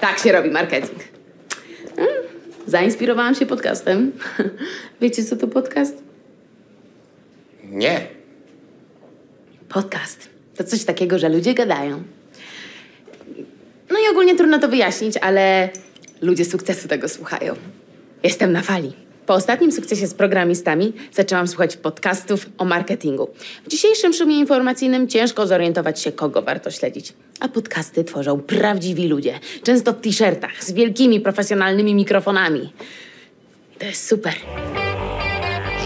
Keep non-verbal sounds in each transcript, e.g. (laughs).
Tak się robi marketing. Hmm, Zainspirowałam się podcastem. (laughs) Wiecie, co to podcast? Nie. Podcast. To coś takiego, że ludzie gadają. No i ogólnie trudno to wyjaśnić, ale ludzie sukcesu tego słuchają. Jestem na fali. Po ostatnim sukcesie z programistami zaczęłam słuchać podcastów o marketingu. W dzisiejszym szumie informacyjnym ciężko zorientować się, kogo warto śledzić. A podcasty tworzą prawdziwi ludzie, często w t-shirtach, z wielkimi profesjonalnymi mikrofonami. I to jest super.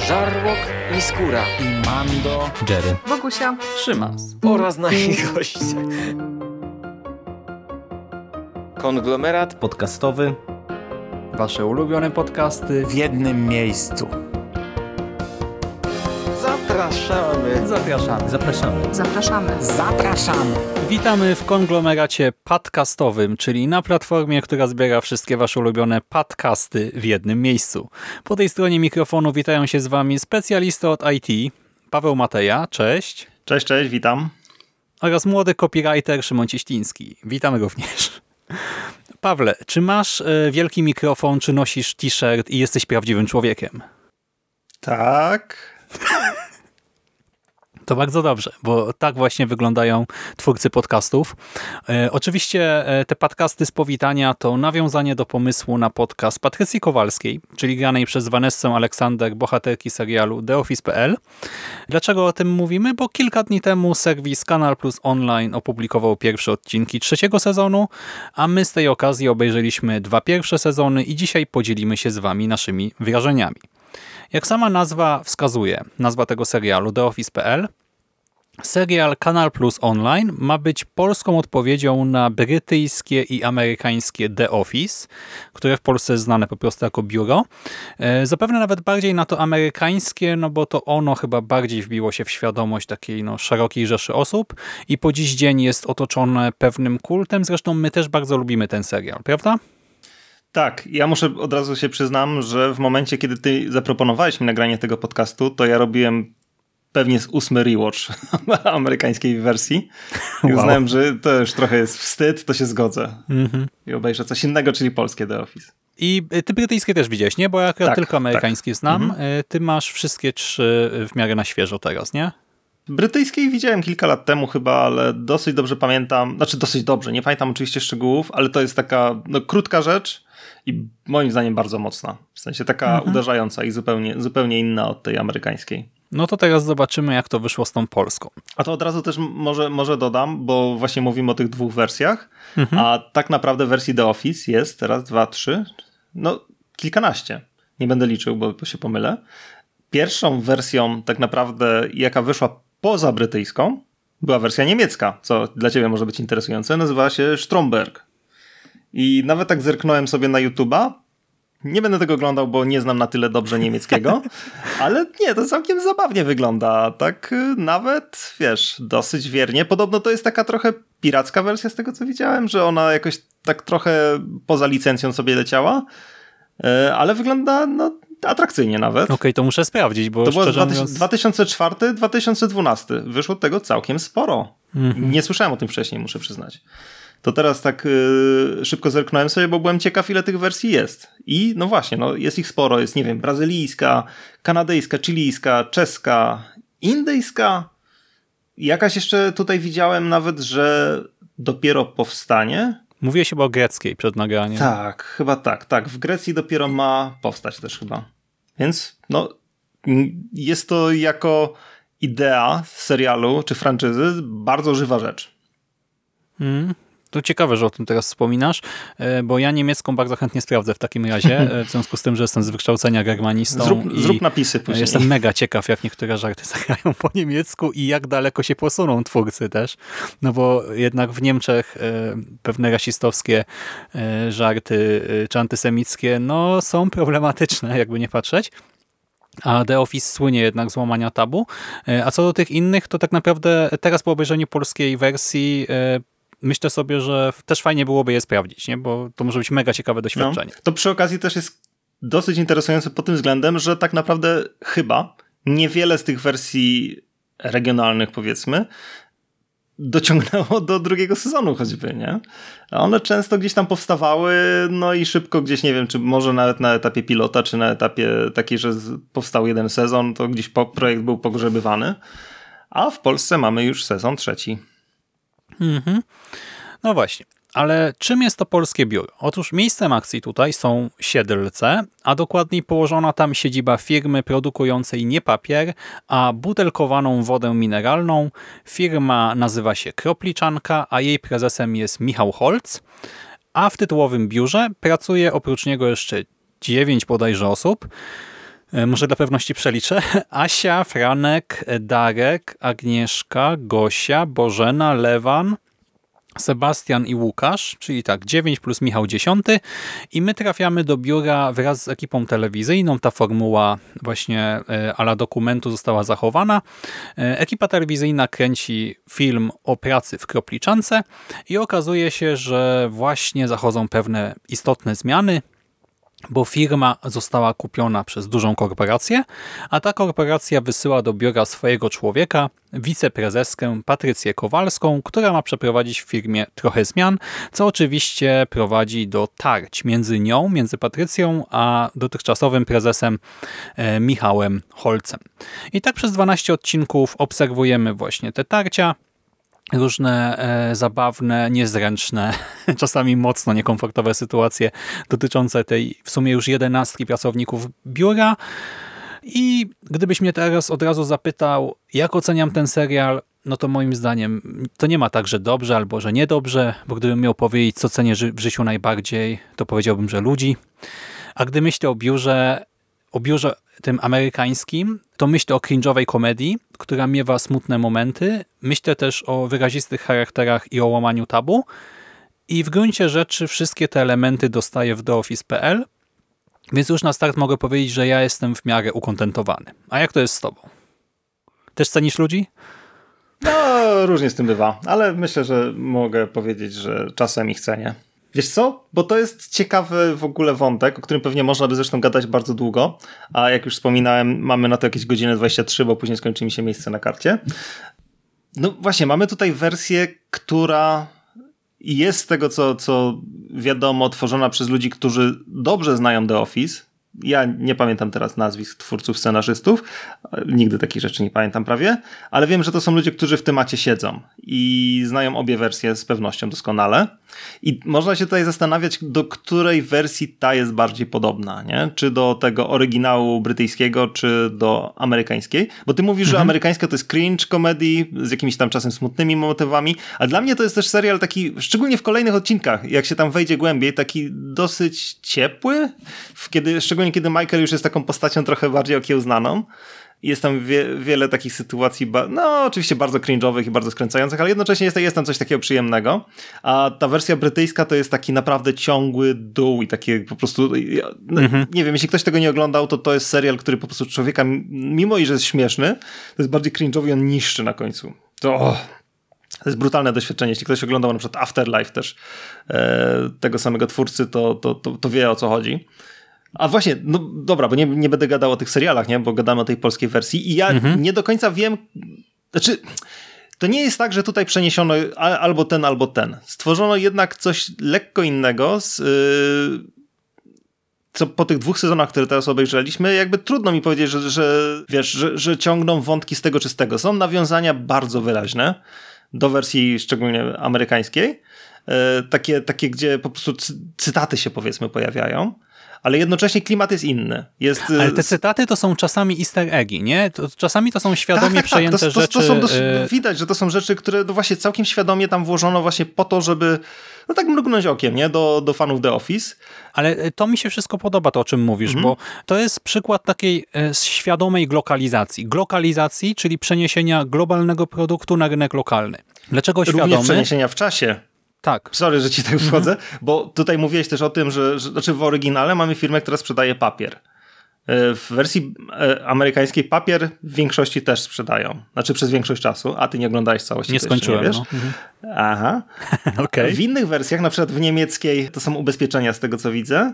Żarłok i skóra. i Mando, Jerry. Bogusia. Szymas. Oraz nasi goście. Konglomerat Podcastowy. Wasze ulubione podcasty. w jednym miejscu. zapraszamy. Zapraszamy. Zapraszamy. Zapraszamy. Zapraszamy! Witamy w konglomeracie podcastowym, czyli na platformie, która zbiera wszystkie wasze ulubione podcasty w jednym miejscu. Po tej stronie mikrofonu witają się z wami specjalista od IT, Paweł Mateja, cześć. Cześć, cześć, witam. Oraz młody copywriter Szymon Cieśliński. Witamy również. Pawle, czy masz e, wielki mikrofon, czy nosisz t-shirt i jesteś prawdziwym człowiekiem? Tak. (laughs) To bardzo dobrze, bo tak właśnie wyglądają twórcy podcastów. E, oczywiście e, te podcasty z powitania to nawiązanie do pomysłu na podcast Patrycji Kowalskiej, czyli granej przez Vanessę Aleksander, bohaterki serialu The Office.pl. Dlaczego o tym mówimy? Bo kilka dni temu serwis Kanal Plus Online opublikował pierwsze odcinki trzeciego sezonu, a my z tej okazji obejrzeliśmy dwa pierwsze sezony i dzisiaj podzielimy się z wami naszymi wrażeniami. Jak sama nazwa wskazuje, nazwa tego serialu The Office.pl, serial Kanal Plus Online ma być polską odpowiedzią na brytyjskie i amerykańskie The Office, które w Polsce jest znane po prostu jako biuro. E, Zapewne nawet bardziej na to amerykańskie, no bo to ono chyba bardziej wbiło się w świadomość takiej no, szerokiej rzeszy osób i po dziś dzień jest otoczone pewnym kultem. Zresztą my też bardzo lubimy ten serial, prawda? Tak, ja muszę od razu się przyznam, że w momencie, kiedy ty zaproponowałeś mi nagranie tego podcastu, to ja robiłem pewnie z ósmy rewatch (laughs) amerykańskiej wersji. I Wow. uznałem, że to już trochę jest wstyd, to się zgodzę. Mhm. I obejrzę coś innego, czyli polskie The Office. I y, ty brytyjskie też widziałeś, nie? Bo ja Tak, tylko amerykańskie znam. Mhm. Y, Ty masz wszystkie trzy w miarę na świeżo teraz, nie? Brytyjskiej widziałem kilka lat temu chyba, ale dosyć dobrze pamiętam, znaczy dosyć dobrze, nie pamiętam oczywiście szczegółów, ale to jest taka no, krótka rzecz i moim zdaniem bardzo mocna. W sensie taka uderzająca i zupełnie, zupełnie inna od tej amerykańskiej. No to teraz zobaczymy, jak to wyszło z tą polską. A to od razu też może, może dodam, bo właśnie mówimy o tych dwóch wersjach, a tak naprawdę wersji The Office jest teraz dwa, trzy, no kilkanaście. Nie będę liczył, bo, bo się pomylę. Pierwszą wersją tak naprawdę, jaka wyszła poza brytyjską, była wersja niemiecka, co dla ciebie może być interesujące, nazywała się Stromberg. I nawet tak zerknąłem sobie na YouTube'a, nie będę tego oglądał, bo nie znam na tyle dobrze niemieckiego, (laughs) ale nie, to całkiem zabawnie wygląda. Tak y, nawet, wiesz, dosyć wiernie. Podobno to jest taka trochę piracka wersja z tego, co widziałem, że ona jakoś tak trochę poza licencją sobie leciała, y, ale wygląda no, atrakcyjnie nawet. Okej, to muszę sprawdzić, bo To było szczerze mówiąc... 2004-2012. Wyszło tego całkiem sporo. Nie słyszałem o tym wcześniej, muszę przyznać. To teraz tak y, szybko zerknąłem sobie, bo byłem ciekaw, ile tych wersji jest. I no właśnie, no, jest ich sporo. Jest, nie wiem, brazylijska, kanadyjska, chilijska, czeska, indyjska. Jakaś jeszcze tutaj widziałem nawet, że dopiero powstanie. Mówiłeś chyba o greckiej przed nagraniem. Tak, chyba tak, tak. W Grecji dopiero ma powstać też chyba. Więc no, jest to jako idea serialu czy franczyzy bardzo żywa rzecz. Mm, to ciekawe, że o tym teraz wspominasz, e, bo ja niemiecką bardzo chętnie sprawdzę w takim razie, e, w związku z tym, że jestem z wykształcenia germanistą Zrób, zrób napisy później. jestem mega ciekaw, jak niektóre żarty (laughs) zagrają po niemiecku i jak daleko się posuną twórcy też, no bo jednak w Niemczech e, pewne rasistowskie żarty czy antysemickie no są problematyczne, jakby nie patrzeć. A The Office słynie jednak z łamania tabu. A co do tych innych, to tak naprawdę teraz po obejrzeniu polskiej wersji myślę sobie, że też fajnie byłoby je sprawdzić, nie? bo to może być mega ciekawe No, doświadczenie. to przy okazji też jest dosyć interesujące pod tym względem, że tak naprawdę chyba niewiele z tych wersji regionalnych, powiedzmy, dociągnęło do drugiego sezonu choćby, nie? A one często gdzieś tam powstawały, no i szybko gdzieś, nie wiem, czy może nawet na etapie pilota, czy na etapie takiej, że powstał jeden sezon, to gdzieś projekt był pogrzebywany. A w Polsce mamy już sezon trzeci. Mhm. No właśnie. Ale czym jest to polskie biuro? Otóż miejscem akcji tutaj są Siedlce, a dokładniej położona tam siedziba firmy produkującej nie papier, a butelkowaną wodę mineralną. Firma nazywa się Kropliczanka, a jej prezesem jest Michał Holc. A w tytułowym biurze pracuje oprócz niego jeszcze dziewięć bodajże osób. E, Może dla pewności przeliczę. (laughs) Asia, Franek, Darek, Agnieszka, Gosia, Bożena, Lewan, Sebastian i Łukasz, czyli tak 9 plus Michał 10 i my trafiamy do biura wraz z ekipą telewizyjną. Ta formuła właśnie e, ala dokumentu została zachowana. E, Ekipa telewizyjna kręci film o pracy w Kropliczance i okazuje się, że właśnie zachodzą pewne istotne zmiany, bo firma została kupiona przez dużą korporację, a ta korporacja wysyła do biura swojego człowieka, wiceprezeskę Patrycję Kowalską, która ma przeprowadzić w firmie trochę zmian, co oczywiście prowadzi do tarć między nią, między Patrycją, a dotychczasowym prezesem e, Michałem Holcem. I tak przez 12 odcinków obserwujemy właśnie te tarcia, różne e, zabawne, niezręczne, (laughs) czasami mocno niekomfortowe sytuacje dotyczące tej w sumie już jedenastki pracowników biura. I gdybyś mnie teraz od razu zapytał, jak oceniam ten serial, no to moim zdaniem to nie ma tak, że dobrze albo że niedobrze, bo gdybym miał powiedzieć, co cenię w życiu najbardziej, to powiedziałbym, że ludzi. A gdy myślę o biurze, o biurze tym amerykańskim, to myślę o cringe'owej komedii, która miewa smutne momenty. Myślę też o wyrazistych charakterach i o łamaniu tabu. I w gruncie rzeczy wszystkie te elementy dostaję w TheOffice.pl, więc już na start mogę powiedzieć, że ja jestem w miarę ukontentowany. A jak to jest z tobą? Też cenisz ludzi? No, różnie z tym bywa, ale myślę, że mogę powiedzieć, że czasem ich cenię. Wiesz co? Bo to jest ciekawy w ogóle wątek, o którym pewnie można by zresztą gadać bardzo długo, a jak już wspominałem, mamy na to jakieś godziny 23, bo później skończy mi się miejsce na karcie. No właśnie, mamy tutaj wersję, która jest z tego, co, co wiadomo, tworzona przez ludzi, którzy dobrze znają The Office. Ja nie pamiętam teraz nazwisk twórców, scenarzystów. Nigdy takich rzeczy nie pamiętam prawie, ale wiem, że to są ludzie, którzy w temacie siedzą i znają obie wersje z pewnością doskonale. I można się tutaj zastanawiać, do której wersji ta jest bardziej podobna, nie? Czy do tego oryginału brytyjskiego, czy do amerykańskiej. Bo ty mówisz, że amerykańska to jest cringe comedy z jakimiś tam czasem smutnymi motywami, a dla mnie to jest też serial taki, szczególnie w kolejnych odcinkach, jak się tam wejdzie głębiej, taki dosyć ciepły, kiedy, szczególnie kiedy Michael już jest taką postacią trochę bardziej okiełznaną. Jest tam wie, wiele takich sytuacji, no oczywiście bardzo cringe'owych i bardzo skręcających, ale jednocześnie jest, jest tam coś takiego przyjemnego. A ta wersja brytyjska to jest taki naprawdę ciągły dół i takie po prostu, no, nie wiem, jeśli ktoś tego nie oglądał, to to jest serial, który po prostu człowieka, mimo i że jest śmieszny, to jest bardziej cringe'owy i on niszczy na końcu. To, oh, to jest brutalne doświadczenie. Jeśli ktoś oglądał na przykład Afterlife też e, tego samego twórcy, to, to, to, to wie o co chodzi. A właśnie, no dobra, bo nie, nie będę gadał o tych serialach, nie? bo gadamy o tej polskiej wersji i ja nie do końca wiem, znaczy to nie jest tak, że tutaj przeniesiono albo ten, albo ten. Stworzono jednak coś lekko innego z, yy, co po tych dwóch sezonach, które teraz obejrzeliśmy, jakby trudno mi powiedzieć, że, że wiesz, że, że ciągną wątki z tego czy z tego. Są nawiązania bardzo wyraźne do wersji szczególnie amerykańskiej. E, takie, takie, gdzie po prostu cy- cytaty się powiedzmy pojawiają, ale jednocześnie klimat jest inny. Jest, Ale te cytaty to są czasami easter eggi, nie? To, czasami to są świadomie tak, przejęte to, to, rzeczy. To są dos- y, widać, że to są rzeczy, które no właśnie całkiem świadomie tam włożono właśnie po to, żeby no tak mrugnąć okiem, nie? Do, do fanów The Office. Ale e, to mi się wszystko podoba, to o czym mówisz, Mhm. bo to jest przykład takiej świadomej glokalizacji. Glokalizacji, czyli przeniesienia globalnego produktu na rynek lokalny. Dlaczego Również świadomy? przeniesienia w czasie. Tak. Sorry, że ci tak wchodzę, bo tutaj mówiłeś też o tym, że, że znaczy w oryginale mamy firmę, która sprzedaje papier. E, W wersji e, amerykańskiej papier w większości też sprzedają. Znaczy przez większość czasu, a ty nie oglądałeś całości. Nie skończyłem. wiesz. no. Mhm. Aha. (laughs) Okej. W innych wersjach, na przykład w niemieckiej, to są ubezpieczenia z tego co widzę.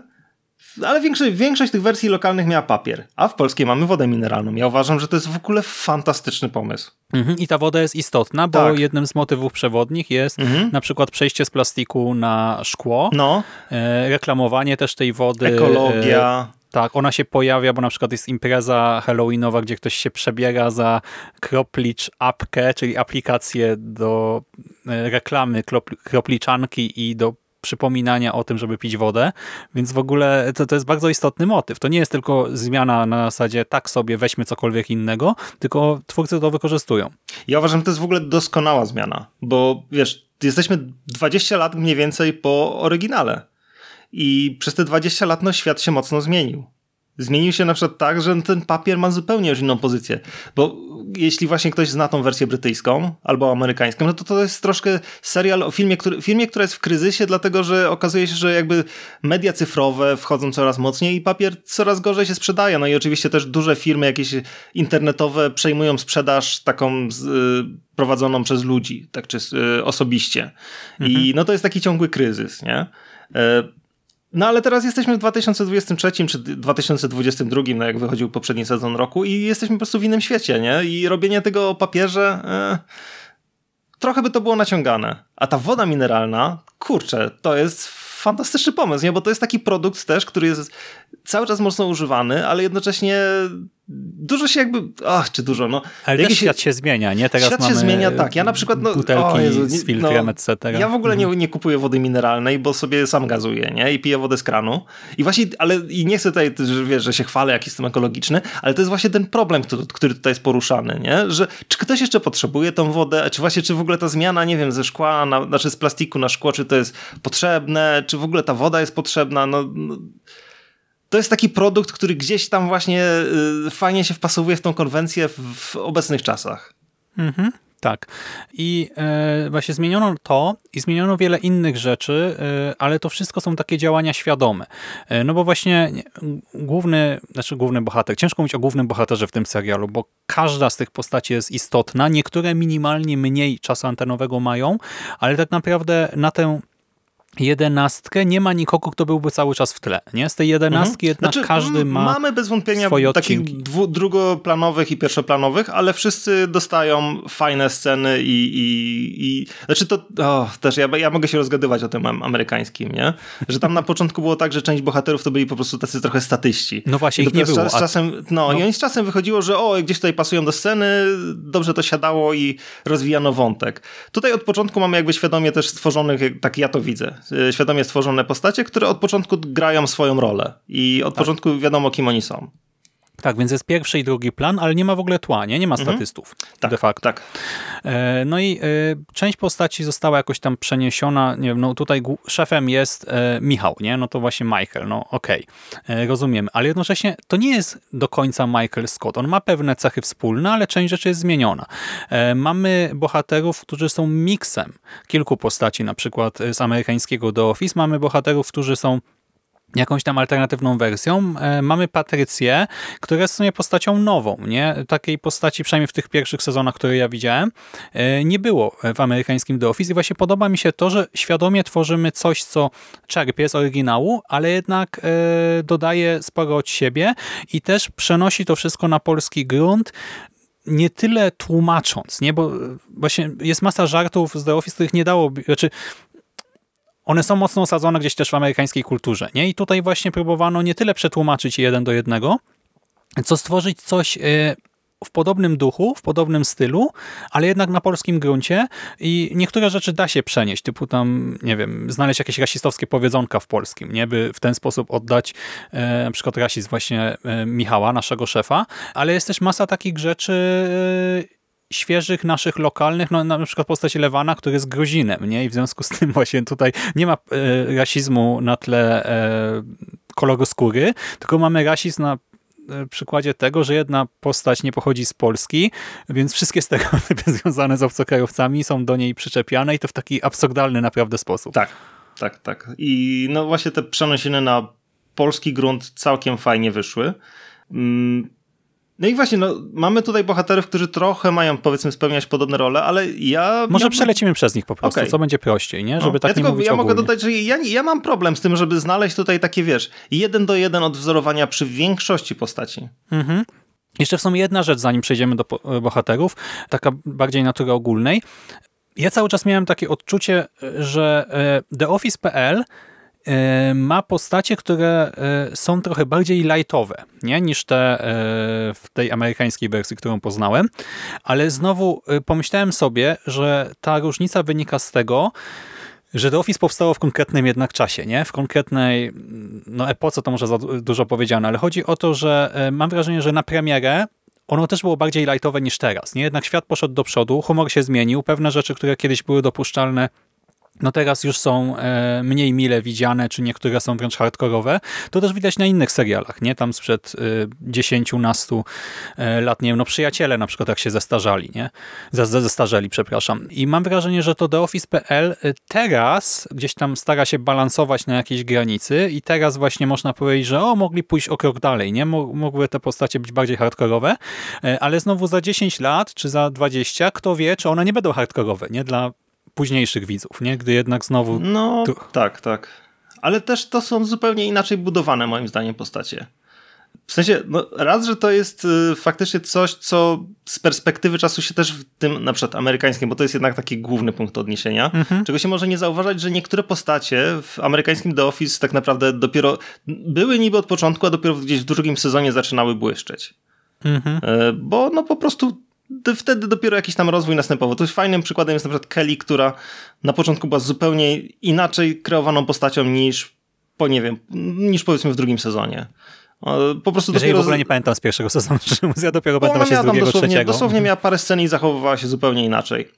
Ale większość, większość tych wersji lokalnych miała papier, a w polskiej mamy wodę mineralną. Ja uważam, że to jest w ogóle fantastyczny pomysł. Mhm. I ta woda jest istotna, bo Tak. jednym z motywów przewodnich jest Mhm. na przykład przejście z plastiku na szkło, No, e, reklamowanie też tej wody. E, ekologia. tak, ona się pojawia, bo na przykład jest impreza halloweenowa, gdzie ktoś się przebiera za kroplicz apkę, czyli aplikację do e, reklamy kropliczanki i do przypominania o tym, żeby pić wodę, więc w ogóle to, to jest bardzo istotny motyw. To nie jest tylko zmiana na zasadzie tak sobie weźmy cokolwiek innego, tylko twórcy to wykorzystują. Ja uważam, że to jest w ogóle doskonała zmiana, bo wiesz, jesteśmy 20 lat mniej więcej po oryginale i przez te 20 lat no, świat się mocno zmienił. Zmienił się na przykład tak, że ten papier ma zupełnie już inną pozycję, bo jeśli właśnie ktoś zna tą wersję brytyjską albo amerykańską, no to to jest troszkę serial o filmie, który, filmie, która jest w kryzysie, dlatego że okazuje się, że jakby media cyfrowe wchodzą coraz mocniej i papier coraz gorzej się sprzedaje. No i oczywiście też duże firmy jakieś internetowe przejmują sprzedaż taką z, y, prowadzoną przez ludzi, tak czy y, osobiście. I no to jest taki ciągły kryzys, nie? E, no ale teraz jesteśmy w 2023 czy 2022, no jak wychodził poprzedni sezon roku i jesteśmy po prostu w innym świecie, nie? I robienie tego papierze e, trochę by to było naciągane. A ta woda mineralna, kurczę, to jest fantastyczny pomysł, nie? Bo to jest taki produkt też, który jest cały czas mocno używany, ale jednocześnie dużo się jakby, ach, czy dużo, no. Ale jakieś też świat się zmienia, nie? Teraz Świat się zmienia, tak. Ja na przykład, no, butelki Jezu, nie- z filtrem, no, etc. Ja w ogóle Mhm. nie, nie kupuję wody mineralnej, bo sobie sam gazuję, nie? I piję wodę z kranu. I właśnie, ale i nie chcę tutaj, że wiesz, że się chwalę, jak jestem ekologiczny, ale to jest właśnie ten problem, który, który tutaj jest poruszany, nie? Że czy ktoś jeszcze potrzebuje tą wodę, czy właśnie, czy w ogóle ta zmiana, nie wiem, ze szkła, na, znaczy z plastiku na szkło, czy to jest potrzebne, czy w ogóle ta woda jest potrzebna, no... no to jest taki produkt, który gdzieś tam właśnie y, fajnie się wpasowuje w tą konwencję w, obecnych czasach. Mhm, tak. I e, właśnie zmieniono to i zmieniono wiele innych rzeczy, e, ale to wszystko są takie działania świadome. E, no bo właśnie nie, główny, znaczy główny bohater, ciężko mówić o głównym bohaterze w tym serialu, bo każda z tych postaci jest istotna. Niektóre minimalnie mniej czasu antenowego mają, ale tak naprawdę na tę jedenastkę nie ma nikogo, kto byłby cały czas w tle. Nie? Z tej jedenastki jednak Znaczy, każdy ma Mamy bez wątpienia takich dwu, drugoplanowych i pierwszoplanowych, ale wszyscy dostają fajne sceny i. i, i znaczy to. O, też ja, ja mogę się rozgadywać o tym am- amerykańskim, nie? Że tam na początku było tak, że część bohaterów to byli po prostu tacy trochę statyści. No właśnie, ich nie było, a- czasem, no, no. i oni z czasem wychodziło, że o, gdzieś tutaj pasują do sceny, dobrze to siadało i rozwijano wątek. Tutaj od początku mamy jakby świadomie też stworzonych, jak- tak ja to widzę, świadomie stworzone postacie, które od początku grają swoją rolę i od początku wiadomo, kim oni są. Tak, więc jest pierwszy i drugi plan, ale nie ma w ogóle tła, nie? Nie ma statystów Tak, de facto. tak. E, No i e, część postaci została jakoś tam przeniesiona, nie wiem, no tutaj szefem jest e, Michał, nie? No to właśnie Michael, no okej, e, rozumiemy, ale jednocześnie to nie jest do końca Michael Scott. On ma pewne cechy wspólne, ale część rzeczy jest zmieniona. Mamy bohaterów, którzy są miksem kilku postaci, na przykład z amerykańskiego The Office. Mamy bohaterów, którzy są jakąś tam alternatywną wersją. E, Mamy Patrycję, która jest w sumie postacią nową. Nie? Takiej postaci, przynajmniej w tych pierwszych sezonach, które ja widziałem, e, nie było w amerykańskim The Office i właśnie podoba mi się to, że świadomie tworzymy coś, co czerpie z oryginału, ale jednak e, dodaje sporo od siebie i też przenosi to wszystko na polski grunt, nie tyle tłumacząc, nie? bo właśnie jest masa żartów z The Office, których nie dało, znaczy one są mocno osadzone gdzieś też w amerykańskiej kulturze. Nie? I tutaj właśnie próbowano nie tyle przetłumaczyć je jeden do jednego, co stworzyć coś e, w podobnym duchu, w podobnym stylu, ale jednak na polskim gruncie i niektóre rzeczy da się przenieść, typu tam, nie wiem, znaleźć jakieś rasistowskie powiedzonka w polskim, nie? by w ten sposób oddać e, na przykład rasizm właśnie e, Michała, naszego szefa, ale jest też masa takich rzeczy e, świeżych, naszych lokalnych, no na przykład postać Lewana, który jest Gruzinem, nie? I w związku z tym właśnie tutaj nie ma e, rasizmu na tle e, koloru skóry, tylko mamy rasizm na e, przykładzie tego, że jedna postać nie pochodzi z Polski, więc wszystkie stereotypy (laughs) związane z obcokrajowcami są do niej przyczepiane i to w taki absurdalny naprawdę sposób. Tak, tak, tak. I no właśnie te przenosiny na polski grunt całkiem fajnie wyszły. Mm, No i właśnie, no, mamy tutaj bohaterów, którzy trochę mają, powiedzmy, spełniać podobne role, ale ja... Może ja, przelecimy przez nich po prostu, Okej. co będzie prościej, nie? Żeby no, tak ja nie tylko, mówić Ja mogę ogólnie. dodać, że ja, ja mam problem z tym, żeby znaleźć tutaj takie, wiesz, jeden do jeden odwzorowania przy większości postaci. Mhm. Jeszcze w sumie jedna rzecz, zanim przejdziemy do e, bohaterów, taka bardziej natury ogólnej. Ja cały czas miałem takie odczucie, e, że e, The Office.pl e, ma postacie, które e, są trochę bardziej lightowe nie? niż te e, w tej amerykańskiej wersji, którą poznałem. Ale znowu e, pomyślałem sobie, że ta różnica wynika z tego, że The Office powstało w konkretnym jednak czasie, nie? W konkretnej no, epoce to może za du- dużo powiedziane, ale chodzi o to, że e, mam wrażenie, że na premierę ono też było bardziej lightowe niż teraz. Nie? Jednak świat poszedł do przodu, humor się zmienił, pewne rzeczy, które kiedyś były dopuszczalne, no teraz już są e, mniej mile widziane, czy niektóre są wręcz hardkorowe. To też widać na innych serialach, nie? Tam sprzed e, 10, nastu e, lat, nie wiem, no przyjaciele na przykład jak się zestarzali, nie? Ze- ze- Zestarzeli, przepraszam. I mam wrażenie, że to The Office.pl e, teraz gdzieś tam stara się balansować na jakiejś granicy i teraz właśnie można powiedzieć, że o, mogli pójść o krok dalej, nie? Mo- Mogły te postacie być bardziej hardkorowe, e, ale znowu za 10 lat, czy za 20, kto wie, czy one nie będą hardkorowe, nie? Dla późniejszych widzów, nie? Gdy jednak znowu... No, Tu- tak, tak. Ale też to są zupełnie inaczej budowane, moim zdaniem, postacie. W sensie, no, raz, że to jest y, faktycznie coś, co z perspektywy czasu się też w tym, na przykład amerykańskim, bo to jest jednak taki główny punkt odniesienia, czego się może nie zauważać, że niektóre postacie w amerykańskim The Office tak naprawdę dopiero były niby od początku, a dopiero gdzieś w drugim sezonie zaczynały błyszczeć. Mhm. E, Bo no po prostu wtedy dopiero jakiś tam rozwój następował. To jest fajnym przykładem jest na przykład Kelly, która na początku była zupełnie inaczej kreowaną postacią niż, po nie wiem, niż powiedzmy w drugim sezonie. Po prostu Jeżeli w dopiero... ogóle nie pamiętam z pierwszego sezonu, (laughs) ja dopiero pamiętam właśnie z drugiego, dosłownie, trzeciego. dosłownie miała parę scen i zachowywała się zupełnie inaczej.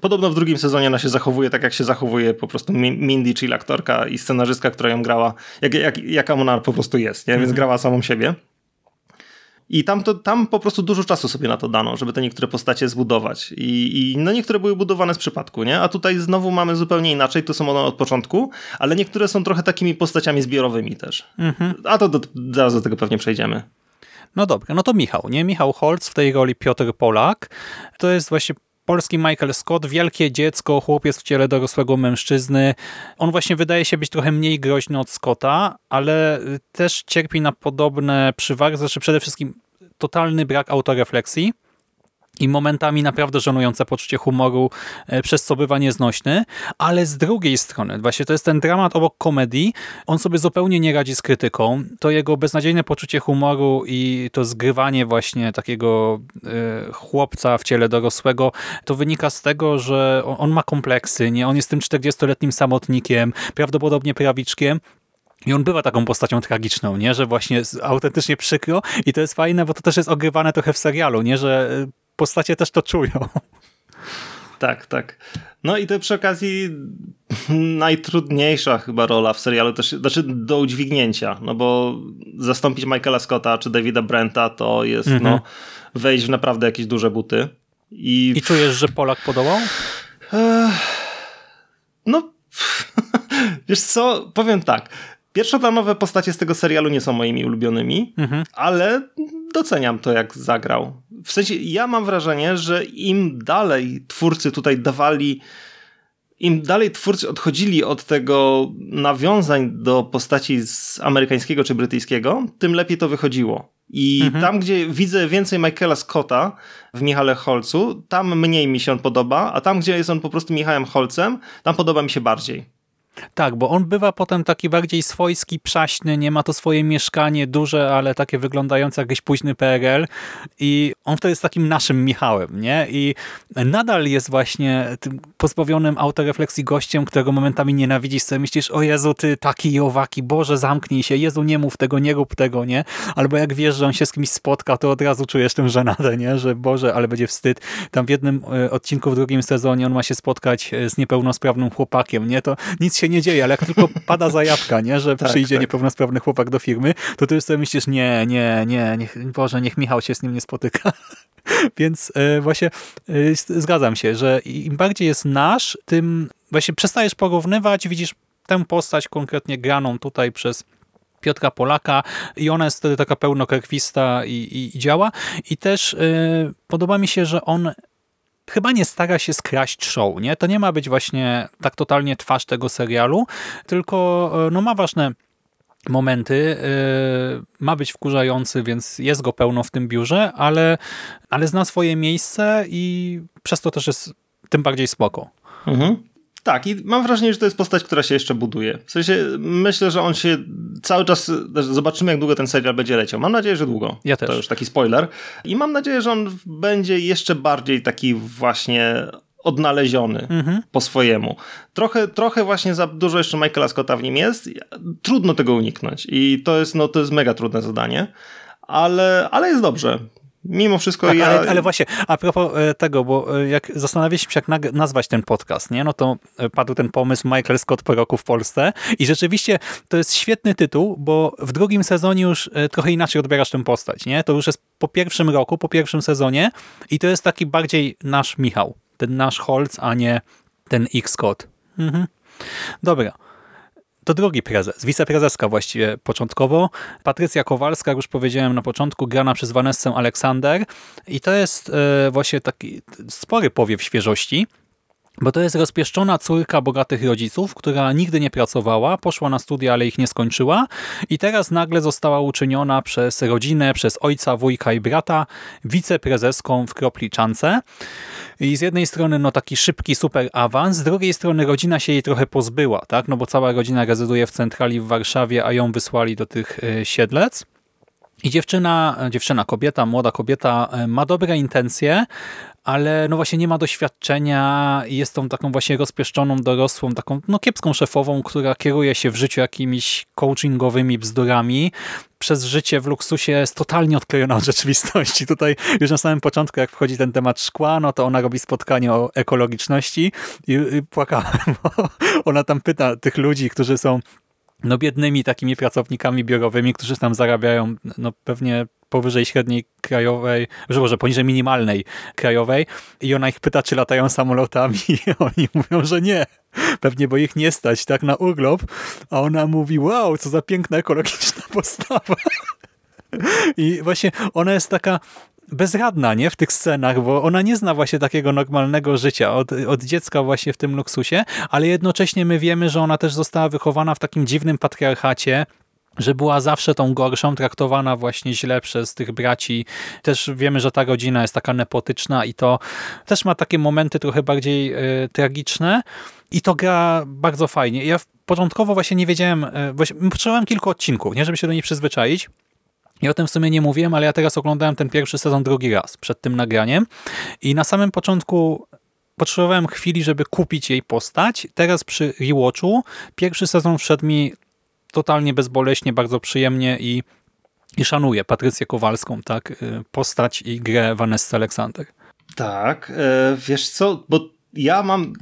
Podobno w drugim sezonie ona się zachowuje tak, jak się zachowuje po prostu Min- Mindy, czyli aktorka i scenarzystka, która ją grała, jak, jak, jaka ona po prostu jest, nie? więc grała samą siebie. I tam, to, tam po prostu dużo czasu sobie na to dano, żeby te niektóre postacie zbudować. I, I no niektóre były budowane z przypadku, nie? A tutaj znowu mamy zupełnie inaczej, to są one od początku, ale niektóre są trochę takimi postaciami zbiorowymi też. A to do, zaraz do tego pewnie przejdziemy. No dobra, no to Michał, nie? Michał Holz w tej roli Piotr Polak. To jest właśnie polski Michael Scott, wielkie dziecko, chłopiec w ciele dorosłego mężczyzny. On właśnie wydaje się być trochę mniej groźny od Scotta, ale y, też cierpi na podobne przywary, znaczy przede wszystkim totalny brak autorefleksji i momentami naprawdę żenujące poczucie humoru, e, przez co bywa nieznośny, ale z drugiej strony, właśnie to jest ten dramat obok komedii, on sobie zupełnie nie radzi z krytyką. To jego beznadziejne poczucie humoru i to zgrywanie właśnie takiego e, chłopca w ciele dorosłego, to wynika z tego, że on, ma kompleksy, nie? On jest tym 40-letnim samotnikiem, prawdopodobnie prawiczkiem, i on bywa taką postacią tragiczną, nie? że właśnie autentycznie przykro i to jest fajne, bo to też jest ogrywane trochę w serialu, nie? że y, postacie też to czują. Tak, tak. No i to przy okazji najtrudniejsza chyba rola w serialu, też, znaczy do udźwignięcia, no bo zastąpić Michaela Scotta czy Davida Brenta to jest Mhm. no, wejść w naprawdę jakieś duże buty. I, I czujesz, że Polak podołał? no (laughs) wiesz co, powiem tak. Pierwszoplanowe postacie z tego serialu nie są moimi ulubionymi, Mhm. ale doceniam to, jak zagrał. W sensie, ja mam wrażenie, że im dalej twórcy tutaj dawali, im dalej twórcy odchodzili od tego nawiązań do postaci z amerykańskiego czy brytyjskiego, tym lepiej to wychodziło. I tam, gdzie widzę więcej Michaela Scotta w Michale Holcu, tam mniej mi się on podoba, a tam, gdzie jest on po prostu Michałem Holcem, tam podoba mi się bardziej. Tak, bo on bywa potem taki bardziej swojski, przaśny, nie ma to swoje mieszkanie duże, ale takie wyglądające jak jakiś późny PRL i on wtedy jest takim naszym Michałem, nie? I nadal jest właśnie tym pozbawionym autorefleksji gościem, którego momentami nienawidzisz, sobie myślisz, o Jezu, ty taki i owaki, Boże, zamknij się, Jezu, nie mów tego, nie rób tego, nie? Albo jak wiesz, że on się z kimś spotka, to od razu czujesz tę żenadę, nie? Że Boże, ale będzie wstyd. Tam w jednym e, odcinku w drugim sezonie on ma się spotkać e, z niepełnosprawnym chłopakiem, nie? To nic się nie dzieje, ale jak tylko pada zajawka, nie? Że Tak, przyjdzie tak. niepełnosprawny chłopak do firmy, to ty już sobie myślisz, nie, nie, nie, niech, Boże, niech Michał się z nim nie spotyka. (laughs) Więc e, właśnie e, zgadzam się, że im bardziej jest nasz, tym właśnie przestajesz porównywać, widzisz tę postać konkretnie graną tutaj przez Piotra Polaka i ona jest wtedy taka pełnokrwista i, i, i działa. I też y, podoba mi się, że on chyba nie stara się skraść show, nie? To nie ma być właśnie tak totalnie twarz tego serialu, tylko y, no ma ważne momenty, y, ma być wkurzający, więc jest go pełno w tym biurze, ale, ale zna swoje miejsce i przez to też jest tym bardziej spoko. Mhm. Tak, i mam wrażenie, że to jest postać, która się jeszcze buduje. W sensie myślę, że on się cały czas. Zobaczymy, jak długo ten serial będzie leciał. Mam nadzieję, że długo. Ja też. To już taki spoiler. I mam nadzieję, że on będzie jeszcze bardziej taki właśnie odnaleziony Mhm. po swojemu. Trochę, trochę właśnie za dużo jeszcze Michaela Scotta w nim jest. Trudno tego uniknąć. I to jest, no, to jest mega trudne zadanie. Ale, ale jest dobrze. Mimo wszystko Tak, ja... ale, ale właśnie, a propos e, tego, bo e, jak zastanawialiśmy się, jak nazwać ten podcast, nie? no to e, padł ten pomysł Michael Scott po roku w Polsce i rzeczywiście to jest świetny tytuł, bo w drugim sezonie już trochę inaczej odbierasz tę postać, nie? To już jest po pierwszym roku, po pierwszym sezonie i to jest taki bardziej nasz Michał, ten nasz Holz, a nie ten X Scott. Mhm. Dobra. To drugi prezes, wiceprezeska właściwie początkowo. Patrycja Kowalska, jak już powiedziałem na początku, grana przez Vanessę Aleksander i to jest e, właśnie taki spory powiew świeżości, bo to jest rozpieszczona córka bogatych rodziców, która nigdy nie pracowała, poszła na studia, ale ich nie skończyła i teraz nagle została uczyniona przez rodzinę, przez ojca, wujka i brata wiceprezeską w Kropliczance. I z jednej strony no taki szybki super awans, z drugiej strony rodzina się jej trochę pozbyła, tak? no bo cała rodzina rezyduje w centrali w Warszawie, a ją wysłali do tych e, siedlec. I dziewczyna, dziewczyna, kobieta, młoda kobieta e, ma dobre intencje, ale no właśnie nie ma doświadczenia i jest tą taką właśnie rozpieszczoną, dorosłą, taką no kiepską szefową, która kieruje się w życiu jakimiś coachingowymi bzdurami. Przez życie w luksusie jest totalnie odklejona od rzeczywistości. Tutaj już na samym początku, jak wchodzi ten temat szkła, no to ona robi spotkanie o ekologiczności i, i płakałem, (laughs) ona tam pyta tych ludzi, którzy są no biednymi takimi pracownikami biurowymi, którzy tam zarabiają no pewnie powyżej średniej krajowej, że może poniżej minimalnej krajowej i ona ich pyta, czy latają samolotami (laughs) i oni mówią, że nie. Pewnie, bo ich nie stać tak na urlop, a ona mówi, wow, co za piękna ekologiczna postawa. (laughs) I właśnie ona jest taka bezradna nie w tych scenach, bo ona nie zna właśnie takiego normalnego życia od, od dziecka właśnie w tym luksusie, ale jednocześnie my wiemy, że ona też została wychowana w takim dziwnym patriarchacie, że była zawsze tą gorszą, traktowana właśnie źle przez tych braci. Też wiemy, że ta rodzina jest taka nepotyczna i to też ma takie momenty trochę bardziej y, tragiczne i to gra bardzo fajnie. Ja początkowo właśnie nie wiedziałem, y, właśnie potrzebowałem kilku odcinków, nie żeby się do niej przyzwyczaić, ja o tym w sumie nie mówiłem, ale ja teraz oglądałem ten pierwszy sezon drugi raz przed tym nagraniem i na samym początku potrzebowałem chwili, żeby kupić jej postać. Teraz przy rewatchu pierwszy sezon wszedł mi totalnie bezboleśnie, bardzo przyjemnie i, i szanuję Patrycję Kowalską, tak, postać i grę Vanessa Aleksander. Tak, e, wiesz co, bo ja mam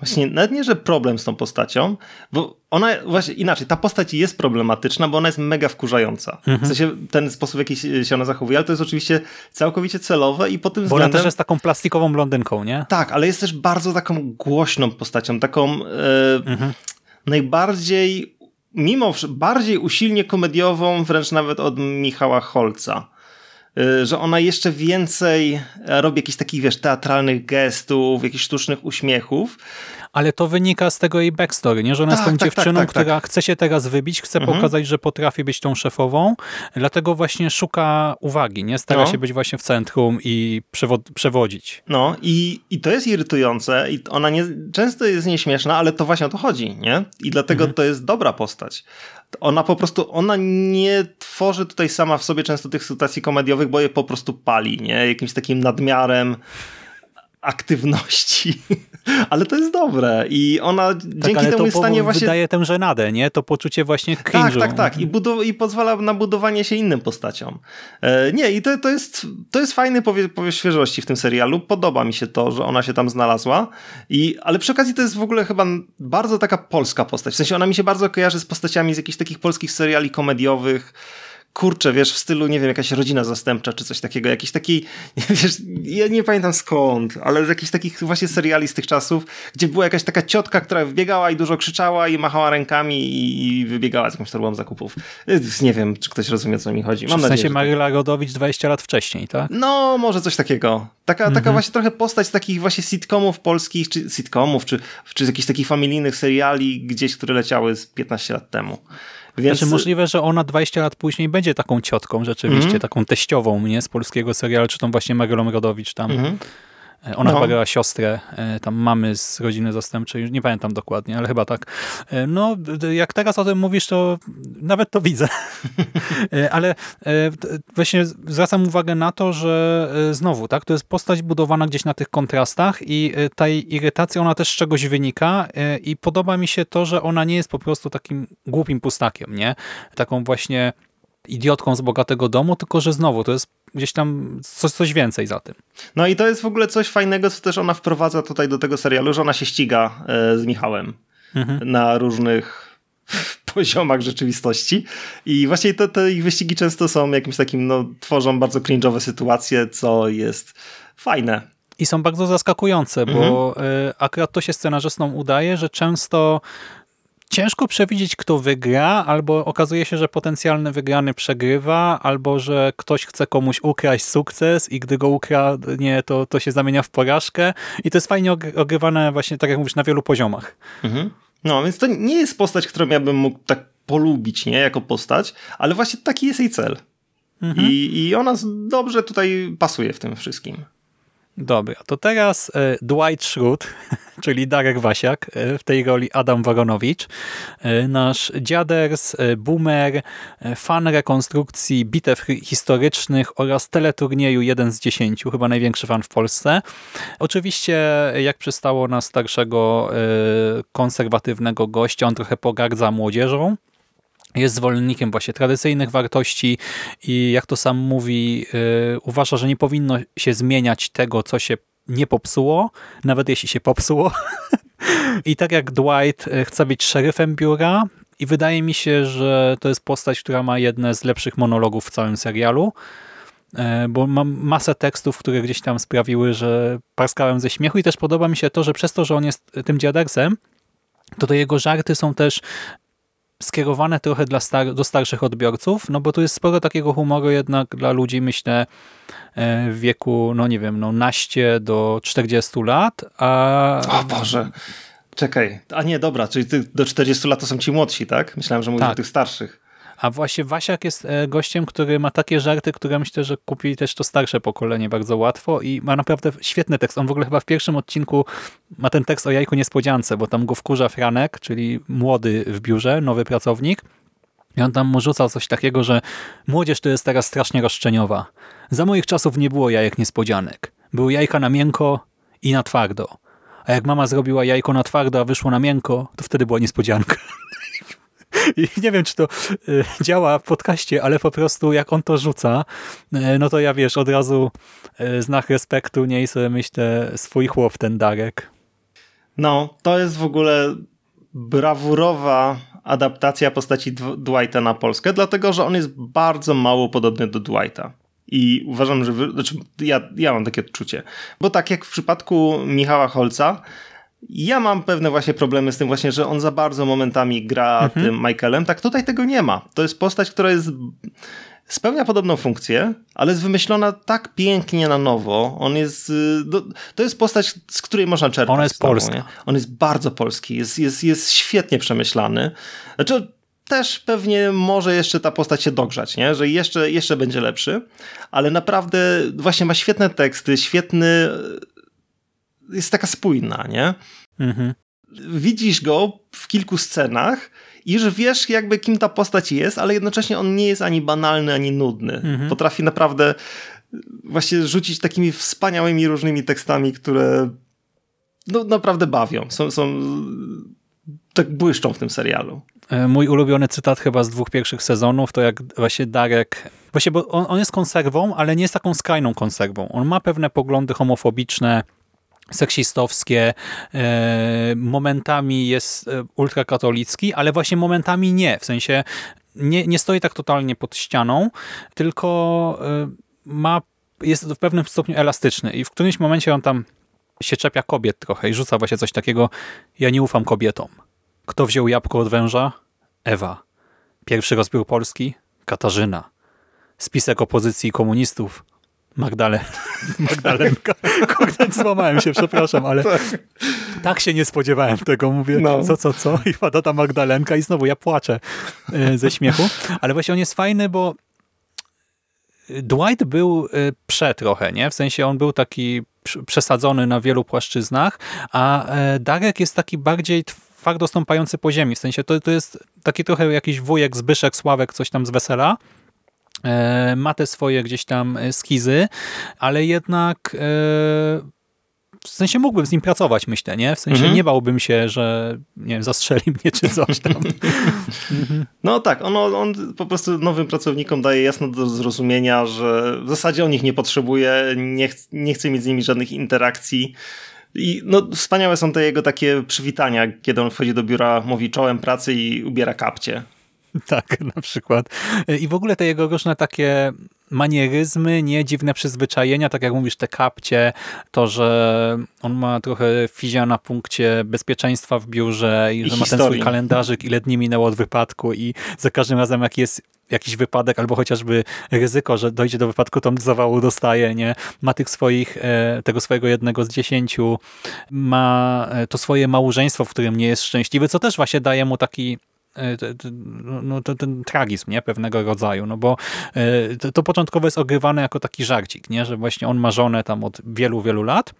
właśnie nawet nie, że problem z tą postacią, bo ona właśnie inaczej, ta postać jest problematyczna, bo ona jest mega wkurzająca. Mhm. W sensie ten sposób, w jaki się ona zachowuje, ale to jest oczywiście całkowicie celowe i po tym Bo ona względem... też jest taką plastikową blondynką, nie? Tak, ale jest też bardzo taką głośną postacią, taką e, Mhm. najbardziej, mimo bardziej usilnie komediową, wręcz nawet od Michała Holca. E, Że ona jeszcze więcej robi jakichś takich, wiesz, teatralnych gestów, jakichś sztucznych uśmiechów. Ale to wynika z tego jej backstory, nie? że ona jest Tak, tą tak, dziewczyną, tak, tak, tak. która chce się teraz wybić, chce Mhm. pokazać, że potrafi być tą szefową, dlatego właśnie szuka uwagi, nie? Stara No. się być właśnie w centrum i przewo- przewodzić. No i, i to jest irytujące i ona nie, często jest nieśmieszna, ale to właśnie o to chodzi, nie? I dlatego to jest dobra postać. Ona po prostu, ona nie tworzy tutaj sama w sobie często tych sytuacji komediowych, bo je po prostu pali, nie? Jakimś takim nadmiarem aktywności. (laughs) (laughs) ale to jest dobre i ona Tak, dzięki temu to jest w stanie właśnie... wydaje tę żenadę, nie? To poczucie właśnie Tak, cringe'u. tak, tak. I, budu- I pozwala na budowanie się innym postaciom. E, nie, i to, to, jest, to jest fajny powie, powie świeżości w tym serialu. Podoba mi się to, że ona się tam znalazła. I, ale przy okazji to jest w ogóle chyba bardzo taka polska postać. W sensie ona mi się bardzo kojarzy z postaciami z jakichś takich polskich seriali komediowych, kurczę, wiesz, w stylu, nie wiem, jakaś rodzina zastępcza, czy coś takiego, jakiś taki, (laughs) wiesz, ja nie pamiętam skąd, ale z jakichś takich właśnie seriali z tych czasów, gdzie była jakaś taka ciotka, która wybiegała i dużo krzyczała i machała rękami i, i wybiegała z jakąś torbą zakupów. Nie wiem, czy ktoś rozumie, o co mi chodzi. Mam w nadzieję, sensie tak. Maryla Rodowicz 20 lat wcześniej, tak? No, może coś takiego. Taka, Mhm. taka właśnie trochę postać z takich właśnie sitcomów polskich, czy sitcomów, czy, czy z jakichś takich familijnych seriali gdzieś, które leciały z 15 lat temu. Więc Znaczy możliwe, że ona 20 lat później będzie taką ciotką rzeczywiście, Mhm. taką teściową, nie? Z polskiego serialu, czy tą właśnie Marylą Rodowicz tam. Mhm. E, Ona No. chyba grała siostrę e, tam mamy z rodziny zastępczej, już nie pamiętam dokładnie, ale chyba tak. E, No, jak teraz o tym mówisz, to nawet to widzę. (laughs) E, ale e, właśnie zwracam uwagę na to, że e, znowu, tak, to jest postać budowana gdzieś na tych kontrastach i e, ta irytacja, ona też z czegoś wynika e, i podoba mi się to, że ona nie jest po prostu takim głupim pustakiem, nie? Taką właśnie idiotką z bogatego domu, tylko że znowu to jest gdzieś tam coś, coś więcej za tym. No i to jest w ogóle coś fajnego, co też ona wprowadza tutaj do tego serialu, że ona się ściga e, z Michałem Mhm. na różnych (laughs) poziomach rzeczywistości. I właśnie te, te ich wyścigi często są jakimś takim, no, tworzą bardzo cringe'owe sytuacje, co jest fajne. I są bardzo zaskakujące, bo y, akurat to się scenarzystom udaje, że często ciężko przewidzieć, kto wygra, albo okazuje się, że potencjalny wygrany przegrywa, albo że ktoś chce komuś ukraść sukces i gdy go ukradnie, to, to się zamienia w porażkę. I to jest fajnie ogry- ogrywane właśnie, tak jak mówisz, na wielu poziomach. No, więc to nie jest postać, którą ja bym mógł tak polubić, nie, jako postać, ale właśnie taki jest jej cel. I, I ona dobrze tutaj pasuje w tym wszystkim. Dobra, to teraz e, Dwight Schrute, (laughs) czyli Darek Wasiak, e, w tej roli Adam Waronowicz, e, nasz dziaders, boomer, fan rekonstrukcji bitew hi- historycznych oraz teleturnieju 1 z 10, chyba największy fan w Polsce. Oczywiście, jak przystało na starszego, konserwatywnego gościa, on trochę pogardza młodzieżą, jest zwolennikiem właśnie tradycyjnych wartości i jak to sam mówi, yy, uważa, że nie powinno się zmieniać tego, co się nie popsuło, nawet jeśli się popsuło. (laughs) I tak jak Dwight y, chce być szeryfem biura i wydaje mi się, że to jest postać, która ma jedne z lepszych monologów w całym serialu, e, bo mam masę tekstów, które gdzieś tam sprawiły, że parskałem ze śmiechu i też podoba mi się to, że przez to, że on jest tym dziadersem, to te jego żarty są też skierowane trochę dla star do starszych odbiorców, no bo tu jest sporo takiego humoru jednak dla ludzi, myślę, e, w wieku, no nie wiem, no naście do 40 lat, a O Boże. Czekaj. A nie, dobra, czyli ty do 40 lat to są ci młodsi, tak? Myślałem, że mówisz Tak. o tych starszych. A właśnie Wasiak jest e, gościem, który ma takie żarty, które myślę, że kupi też to starsze pokolenie bardzo łatwo i ma naprawdę świetny tekst. On w ogóle chyba w pierwszym odcinku ma ten tekst o jajku niespodziance, bo tam go wkurza Franek, czyli młody w biurze, nowy pracownik. I on tam mu rzuca coś takiego, że młodzież to jest teraz strasznie roszczeniowa. Za moich czasów nie było jajek niespodzianek. Były jajka na miękko i na twardo. A jak mama zrobiła jajko na twardo, a wyszło na miękko, to wtedy była niespodzianka. (laughs) Nie wiem, czy to y, działa w podcaście, ale po prostu jak on to rzuca, y, no to ja wiesz, od razu y, znak respektu, nie i sobie myślę, swój chłop ten Darek. No, to jest w ogóle brawurowa adaptacja postaci Dw- Dwighta na Polskę, dlatego że on jest bardzo mało podobny do Dwighta. I uważam, że. Wy... Znaczy, ja, ja mam takie odczucie. Bo tak jak w przypadku Michała Holca, ja mam pewne właśnie problemy z tym właśnie, że on za bardzo momentami gra tym Michaelem. Tak tutaj tego nie ma. To jest postać, która jest spełnia podobną funkcję, ale jest wymyślona tak pięknie na nowo. On jest. y, To jest postać, z której można czerpać. Ona jest znowu, polska. nie? On jest bardzo polski, jest, jest, jest świetnie przemyślany. Znaczy, też pewnie może jeszcze ta postać się dogrzać, nie? że jeszcze, jeszcze będzie lepszy, ale naprawdę właśnie ma świetne teksty, świetny. Jest taka spójna, nie? Mhm. widzisz go w kilku scenach i już wiesz jakby kim ta postać jest, ale jednocześnie on nie jest ani banalny, ani nudny. Mhm. Potrafi naprawdę właśnie rzucić takimi wspaniałymi różnymi tekstami, które no, naprawdę bawią. Są, są tak błyszczą w tym serialu. E, Mój ulubiony cytat chyba z dwóch pierwszych sezonów to jak właśnie Darek, właśnie bo on, on jest konserwą, ale nie jest taką skrajną konserwą. On ma pewne poglądy homofobiczne, seksistowskie, e, momentami jest e, ultrakatolicki, ale właśnie momentami nie. W sensie nie, nie stoi tak totalnie pod ścianą, tylko y, ma, jest w pewnym stopniu elastyczny i w którymś momencie on tam się czepia kobiet trochę i rzuca właśnie coś takiego, ja nie ufam kobietom. Kto wziął jabłko od węża? Ewa. Pierwszy rozbiór Polski? Katarzyna. Spisek opozycji komunistów? Magdale... (laughs) Magdalenka. Kurde, złamałem się, przepraszam, ale tak się nie spodziewałem tego. Mówię, No. co, co, co? I pada ta Magdalenka i znowu ja płaczę e, ze śmiechu. Ale właśnie on jest fajny, bo Dwight był e, prze trochę, nie? W sensie on był taki przesadzony na wielu płaszczyznach, a e, Darek jest taki bardziej twardo stąpający po ziemi. W sensie to, to jest taki trochę jakiś wujek, Zbyszek, Sławek, coś tam z wesela. E, Ma te swoje gdzieś tam e, skizy, ale jednak e, w sensie mógłbym z nim pracować, myślę, nie? W sensie Mhm. nie bałbym się, że nie wiem, zastrzeli (laughs) mnie czy coś tam. (laughs) No tak, on, on po prostu nowym pracownikom daje jasno do zrozumienia, że w zasadzie on ich nie potrzebuje, nie, ch nie chce mieć z nimi żadnych interakcji. I no, wspaniałe są te jego takie przywitania, kiedy on wchodzi do biura, mówi czołem pracy i ubiera kapcie. (laughs) Tak, na przykład. I w ogóle te jego różne takie manieryzmy, nie dziwne przyzwyczajenia, tak jak mówisz, te kapcie, to, że on ma trochę fizia na punkcie bezpieczeństwa w biurze i, I że ma ten swój historii. kalendarzyk, ile dni minęło od wypadku i za każdym razem jak jest jakiś wypadek albo chociażby ryzyko, że dojdzie do wypadku, to on zawału dostaje, nie? Ma tych swoich, e, tego swojego jednego z dziesięciu, ma e, to swoje małżeństwo, w którym nie jest szczęśliwy, co też właśnie daje mu taki no, to, ten tragizm nie? pewnego rodzaju, no bo e, to, to początkowo jest ogrywane jako taki żarcik, nie? że właśnie on ma żonę tam od wielu, wielu lat,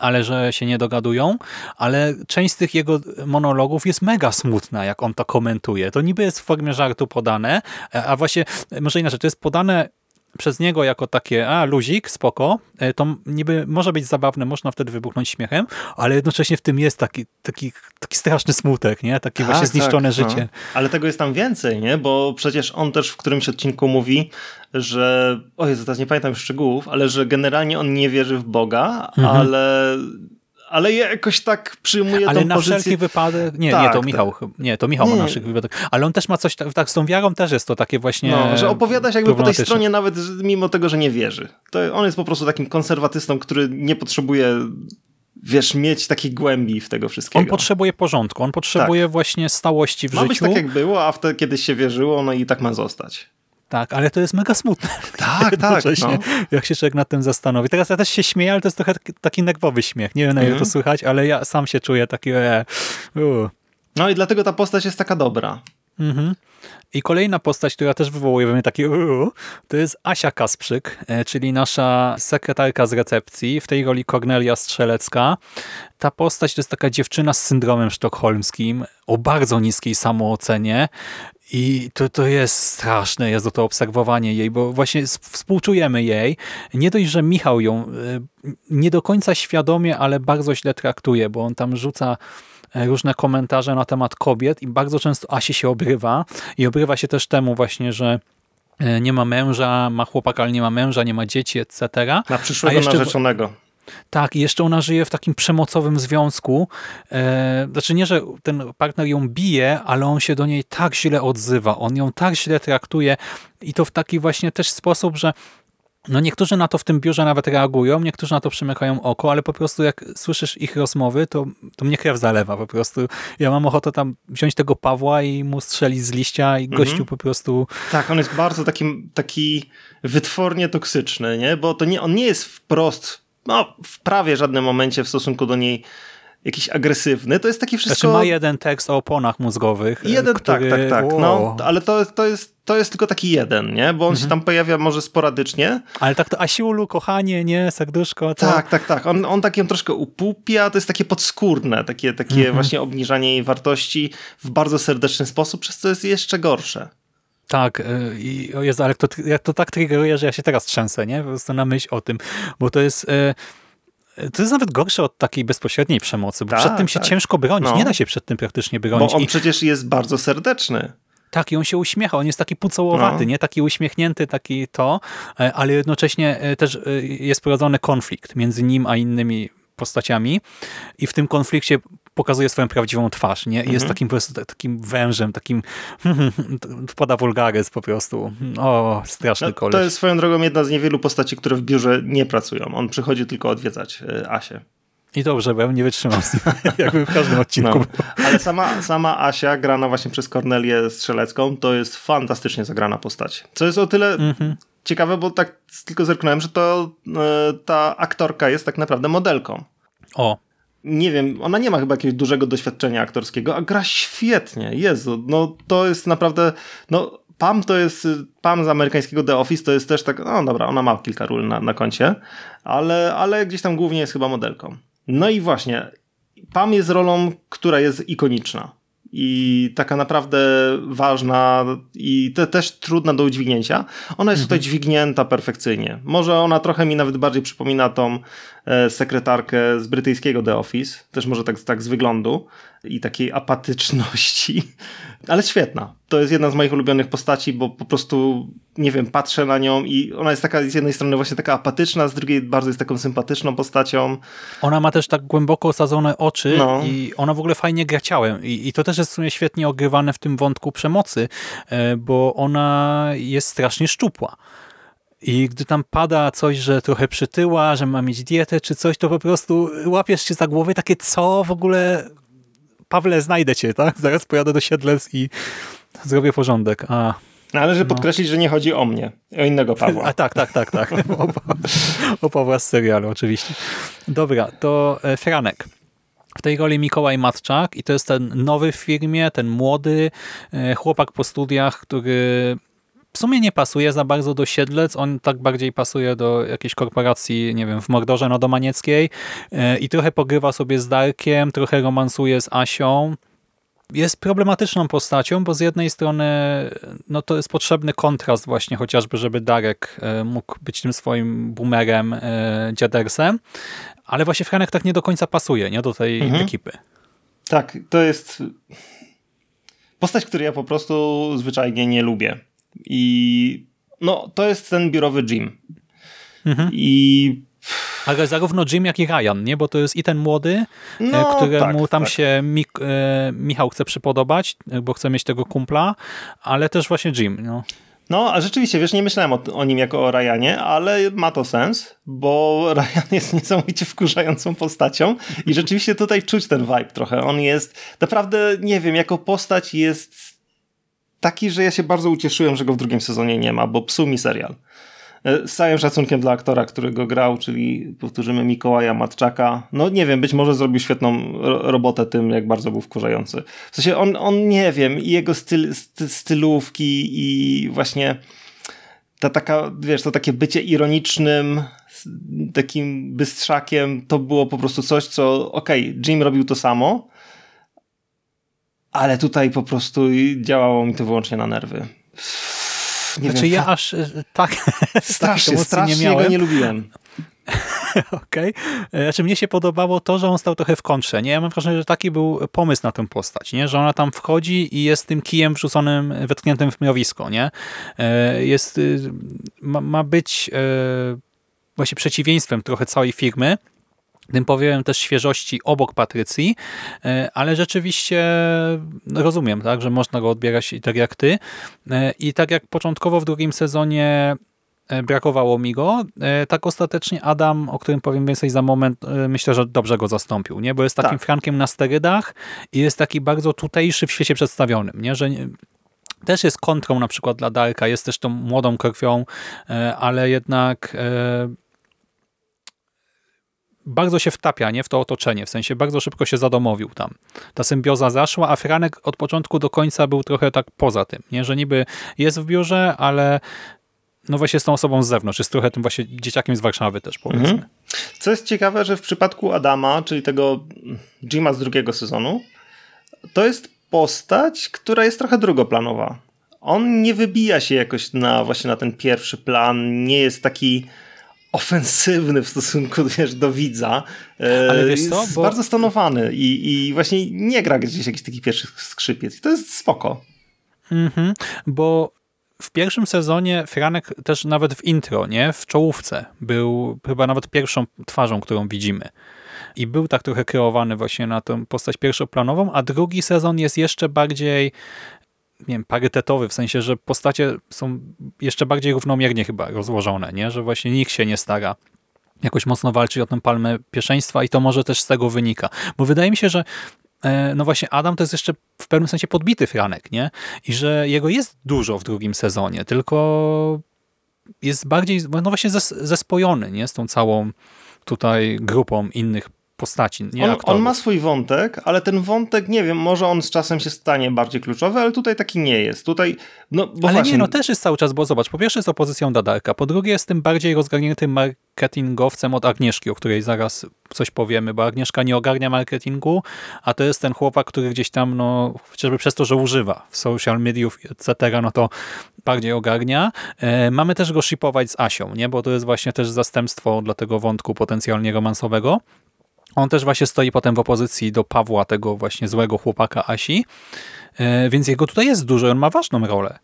ale że się nie dogadują, ale część z tych jego monologów jest mega smutna, jak on to komentuje. To niby jest w formie żartu podane, e, a właśnie, e, może inaczej, to jest podane przez niego jako takie, a luzik, spoko, e, to niby może być zabawne, można wtedy wybuchnąć śmiechem, ale jednocześnie w tym jest taki, taki, taki straszny smutek, nie? Takie właśnie zniszczone tak, życie. No. Ale tego jest tam więcej, nie? Bo przecież on też w którymś odcinku mówi, że, o Jezu, teraz nie pamiętam szczegółów, ale że generalnie on nie wierzy w Boga, Mhm. ale, ale jakoś tak przyjmuje Ale tą na pozycję. wszelki wypadek, nie, nie, Tak, to Michał, chyba- nie, to Michał ma Nie. na wszelki wypadek, ale on też ma coś, tak, tak z tą wiarą też jest to takie właśnie No, że opowiada się jakby po tej stronie nawet mimo tego, że nie wierzy. To on jest po prostu takim konserwatystą, który nie potrzebuje wiesz, mieć takiej głębi w tego wszystkiego. On potrzebuje porządku, on potrzebuje właśnie stałości w Ma być życiu. tak jak było, a wtedy kiedyś się wierzyło, no i tak ma zostać. Tak, ale to jest mega smutne. Tak, (laughs) tak. No. Jak się człowiek nad tym zastanowi. Teraz ja też się śmieję, ale to jest trochę taki- nerwowy śmiech. Nie wiem, na ile Mhm. to słychać, ale ja sam się czuję taki... E, no i dlatego ta postać jest taka dobra. Mhm. I kolejna postać, która też wywołuje we mnie taki uuu, to jest Asia Kasprzyk, e, czyli nasza sekretarka z recepcji, w tej roli Kornelia Strzelecka. Ta postać to jest taka dziewczyna z syndromem sztokholmskim, o bardzo niskiej samoocenie i to, to jest straszne, jest to obserwowanie jej, bo właśnie współczujemy jej. Nie dość, że Michał ją e, nie do końca świadomie, ale bardzo źle traktuje, bo on tam rzuca e, różne komentarze na temat kobiet i bardzo często Asi się obrywa i obrywa się też temu właśnie, że e, nie ma męża, ma chłopaka, ale nie ma męża, nie ma dzieci, etc. Na przyszłego jeszcze narzeczonego. Tak, i jeszcze ona żyje w takim przemocowym związku. E, znaczy nie, że ten partner ją bije, ale on się do niej tak źle odzywa, on ją tak źle traktuje i to w taki właśnie też sposób, że no niektórzy na to w tym biurze nawet reagują, niektórzy na to przymykają oko, ale po prostu jak słyszysz ich rozmowy, to, to mnie krew zalewa po prostu. Ja mam ochotę tam wziąć tego Pawła i mu strzelić z liścia i gościu po prostu... Tak, on jest bardzo taki, taki wytwornie toksyczny, nie? Bo to nie, on nie jest wprost, no w prawie żadnym momencie w stosunku do niej jakiś agresywny. To jest taki wszystko... Znaczy ma jeden tekst o oponach mózgowych. Jeden, który, tak, tak, tak. Wow. No, ale to, to, jest, to jest tylko taki jeden, nie? Bo on Mhm. się tam pojawia może sporadycznie. Ale tak to Asiulu, kochanie, nie, serduszko. To... Tak, tak, tak. On, on tak ją troszkę upupia, to jest takie podskórne, takie, takie Mhm. właśnie obniżanie jej wartości w bardzo serdeczny sposób, przez co jest jeszcze gorsze. Tak, y, i o Jezu, ale to, jak to tak triggeruje, że ja się teraz trzęsę, nie? Po prostu na myśl o tym, bo to jest... y, To jest nawet gorsze od takiej bezpośredniej przemocy, bo Tak, przed tym się tak. ciężko bronić. No. Nie da się przed tym praktycznie Bo bronić. on I przecież jest bardzo serdeczny. tak, i on się uśmiecha, on jest taki pucołowaty, No. nie? Taki uśmiechnięty, taki to, e, ale jednocześnie e, też e, jest prowadzony konflikt między nim a innymi postaciami i w tym konflikcie pokazuje swoją prawdziwą twarz, nie? I jest takim po prostu ta- takim wężem, takim (laughs) wpada wulgaryzm po prostu. O, straszny No, koleś. to jest swoją drogą jedna z niewielu postaci, które w biurze nie pracują. On przychodzi tylko odwiedzać y, Asię. I dobrze, bo ja nie wytrzymał z (laughs) jakby w każdym odcinku. No. Ale sama, sama Asia, grana właśnie przez Kornelię Strzelecką, to jest fantastycznie zagrana postać. Co jest o tyle Mhm. ciekawe, bo tak tylko zerknąłem, że to e, ta aktorka jest tak naprawdę modelką. O, Nie wiem, ona nie ma chyba jakiegoś dużego doświadczenia aktorskiego, a gra świetnie. Jezu, no to jest naprawdę, no Pam to jest, Pam z amerykańskiego The Office to jest też tak, no dobra, ona ma kilka ról na, na koncie, ale, ale gdzieś tam głównie jest chyba modelką. No i właśnie, Pam jest rolą, która jest ikoniczna i taka naprawdę ważna i te, też trudna do udźwignięcia. Ona jest tutaj dźwignięta perfekcyjnie. Może ona trochę mi nawet bardziej przypomina tą sekretarkę z brytyjskiego The Office, też może tak, tak z wyglądu i takiej apatyczności, (laughs) ale świetna. To jest jedna z moich ulubionych postaci, bo po prostu, nie wiem, patrzę na nią i ona jest taka z jednej strony właśnie taka apatyczna, z drugiej bardzo jest taką sympatyczną postacią. Ona ma też tak głęboko osadzone oczy No. i ona w ogóle fajnie gra ciałem. I, I to też jest w sumie świetnie ogrywane w tym wątku przemocy, e, bo ona jest strasznie szczupła. I gdy tam pada coś, że trochę przytyła, że ma mieć dietę czy coś, to po prostu łapiesz się za głowę takie co w ogóle... Pawle, znajdę cię, tak? (laughs) Zaraz pojadę do Siedlec i zrobię porządek. A, Należy podkreślić, że nie chodzi o mnie, o innego Pawła. (laughs) a tak, tak, tak, tak. (laughs) O, o Pawła z serialu, oczywiście. Dobra, to e, Franek. W tej roli Mikołaj Matczak i to jest ten nowy w firmie, ten młody e, chłopak po studiach, który w sumie nie pasuje za bardzo do Siedlec, on tak bardziej pasuje do jakiejś korporacji, nie wiem, w Mordorze Nodomanieckiej e, i trochę pogrywa sobie z Darkiem, trochę romansuje z Asią. Jest problematyczną postacią, bo z jednej strony no to jest potrzebny kontrast właśnie chociażby, żeby Darek e, mógł być tym swoim boomerem, e, dziadersem, ale właśnie Franek tak nie do końca pasuje nie do tej Mhm. ekipy. Tak, to jest postać, której ja po prostu zwyczajnie nie lubię. I no, to jest ten biurowy Jim. Mhm. I Ale zarówno Jim, jak i Ryan, nie? bo to jest i ten młody, No, e, któremu tak, tam tak. się Mik e, Michał chce przypodobać, e, bo chce mieć tego kumpla, ale też właśnie Jim. No. No, a rzeczywiście, wiesz, nie myślałem o, o nim jako o Ryanie, ale ma to sens, bo (laughs) Ryan jest niesamowicie wkurzającą postacią i rzeczywiście tutaj czuć ten vibe trochę. On jest, naprawdę, nie wiem, jako postać jest taki, że ja się bardzo ucieszyłem, że go w drugim sezonie nie ma, bo psuł mi serial. E, Z całym szacunkiem dla aktora, który go grał, czyli powtórzymy Mikołaja Matczaka. No nie wiem, być może zrobił świetną ro- robotę tym, jak bardzo był wkurzający. W sensie on, on nie wiem, i jego styl, sty, stylówki i właśnie ta taka, wiesz, to takie bycie ironicznym, takim bystrzakiem, to było po prostu coś, co okej, Jim robił to samo, ale tutaj po prostu działało mi to wyłącznie na nerwy. Nie Znaczy wiem, ja aż e, tak (laughs) strasznie, strasznie nie miałem. go nie lubiłem. (laughs) Okej. Okay. Znaczy mnie się podobało to, że on stał trochę w kontrze. Nie? Ja mam wrażenie, że taki był pomysł na tę postać, nie? że ona tam wchodzi i jest tym kijem wrzuconym, wetkniętym w mrowisko. Nie? E, Jest, y, ma, ma być e, właśnie przeciwieństwem trochę całej firmy, tym powiem też świeżości obok Patrycji, e, ale rzeczywiście no, rozumiem, tak, że można go odbierać tak jak ty. E, I tak jak początkowo w drugim sezonie e, brakowało mi go, tak ostatecznie Adam, o którym powiem więcej za moment, myślę, że dobrze go zastąpił, nie? bo jest takim Tak. Frankiem na sterydach i jest taki bardzo tutejszy w świecie przedstawionym, nie? że też jest kontrą na przykład dla Darka, jest też tą młodą krwią, ale jednak bardzo się wtapia nie, w to otoczenie, w sensie bardzo szybko się zadomowił tam. Ta symbioza zaszła, a Franek od początku do końca był trochę tak poza tym, nie? że niby jest w biurze, ale no właśnie z tą osobą z zewnątrz, jest trochę tym właśnie dzieciakiem z Warszawy też powiedzmy. Mhm. Co jest ciekawe, że w przypadku Adama, czyli tego Jima z drugiego sezonu, to jest postać, która jest trochę drugoplanowa. On nie wybija się jakoś na właśnie na ten pierwszy plan, nie jest taki ofensywny w stosunku (laughs) wiesz, do widza. E, Ale wiesz co, Jest bo- bardzo stanowany i, i właśnie nie gra gdzieś jakichś takich pierwszych skrzypiec. I to jest spoko. Mhm, bo w pierwszym sezonie Franek też nawet w intro, nie, w czołówce był chyba nawet pierwszą twarzą, którą widzimy. i był tak trochę kreowany właśnie na tę postać pierwszoplanową, a drugi sezon jest jeszcze bardziej nie wiem, parytetowy, w sensie, że postacie są jeszcze bardziej równomiernie chyba rozłożone, nie? że właśnie nikt się nie stara jakoś mocno walczyć o tę palmę pierwszeństwa i to może też z tego wynika. Bo wydaje mi się, że e, no właśnie Adam to jest jeszcze w pewnym sensie podbity Franek, nie? I że jego jest dużo w drugim sezonie, tylko jest bardziej, no właśnie zespojony, nie? Z tą całą tutaj grupą innych postaci, nie on, aktorów. on ma swój wątek, ale ten wątek, nie wiem, może on z czasem się stanie bardziej kluczowy, ale tutaj taki nie jest. Tutaj, no, bo ale właśnie... nie, no też jest cały czas, bo zobacz, po pierwsze jest opozycją Dadarka, po drugie jest tym bardziej rozgarniętym marketingowcem od Agnieszki, o której zaraz coś powiemy, bo Agnieszka nie ogarnia marketingu, a to jest ten chłopak, który gdzieś tam, no, chociażby przez to, że używa w social mediów, etc., no to bardziej ogarnia. E, mamy też go shipować z Asią, nie? bo to jest właśnie też zastępstwo dla tego wątku potencjalnie romansowego. On też właśnie stoi potem w opozycji do Pawła, tego właśnie złego chłopaka Asi, e, więc jego tutaj jest dużo on ma ważną rolę.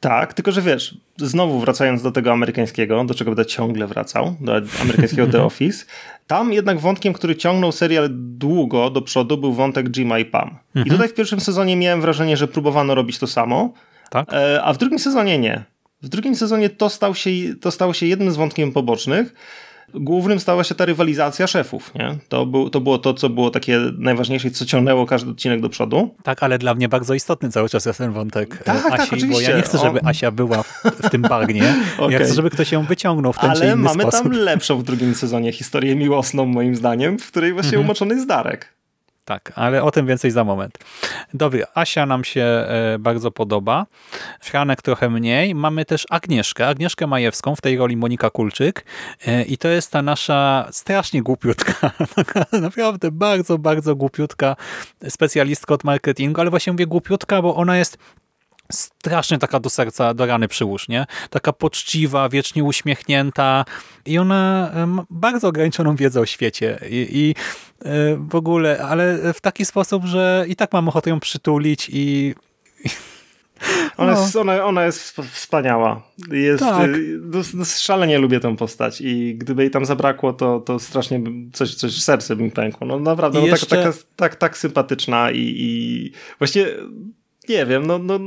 Tak, tylko że wiesz, znowu wracając do tego amerykańskiego, do czego będę ciągle wracał, do amerykańskiego The (laughs) Office, tam jednak wątkiem, który ciągnął serial długo do przodu, był wątek Jima i Pam. I Mhm. tutaj w pierwszym sezonie miałem wrażenie, że próbowano robić to samo, Tak? e, a w drugim sezonie nie. W drugim sezonie to, stał się, to stało się jednym z wątkiem pobocznych, głównym stała się ta rywalizacja szefów. Nie? To, był, to było to, co było takie najważniejsze, co ciągnęło każdy odcinek do przodu. Tak, ale dla mnie bardzo istotny cały czas jest ten wątek Tak, e, tak, Asi, bo oczywiście. ja nie chcę, żeby On- Asia była w, w tym bagnie. (laughs) Okej. Ja chcę, żeby ktoś ją wyciągnął w ten czy Ale inny mamy sposób. tam lepszą w drugim sezonie historię miłosną, moim zdaniem, w której właśnie umoczony jest Darek. Tak, ale o tym więcej za moment. Dobra, Asia nam się e, bardzo podoba. Franek trochę mniej. Mamy też Agnieszkę, Agnieszkę Majewską, w tej roli Monika Kulczyk. E, I to jest ta nasza strasznie głupiutka, (laughs) naprawdę bardzo, bardzo głupiutka specjalistka od marketingu, ale właśnie mówię głupiutka, bo ona jest strasznie taka do serca, do rany przyłóż, nie? Taka poczciwa, wiecznie uśmiechnięta i ona e, ma bardzo ograniczoną wiedzę o świecie i, i e, w ogóle, ale w taki sposób, że i tak mam ochotę ją przytulić i (laughs) Ona, No. jest, ona, ona jest wsp- wspaniała. Jest, Tak. y, no, no, szalenie lubię tę postać i gdyby jej tam zabrakło, to, to strasznie coś, coś w serce mi pękło. No naprawdę, no, jeszcze- tak, taka, tak, tak sympatyczna i, i właśnie nie wiem, no, no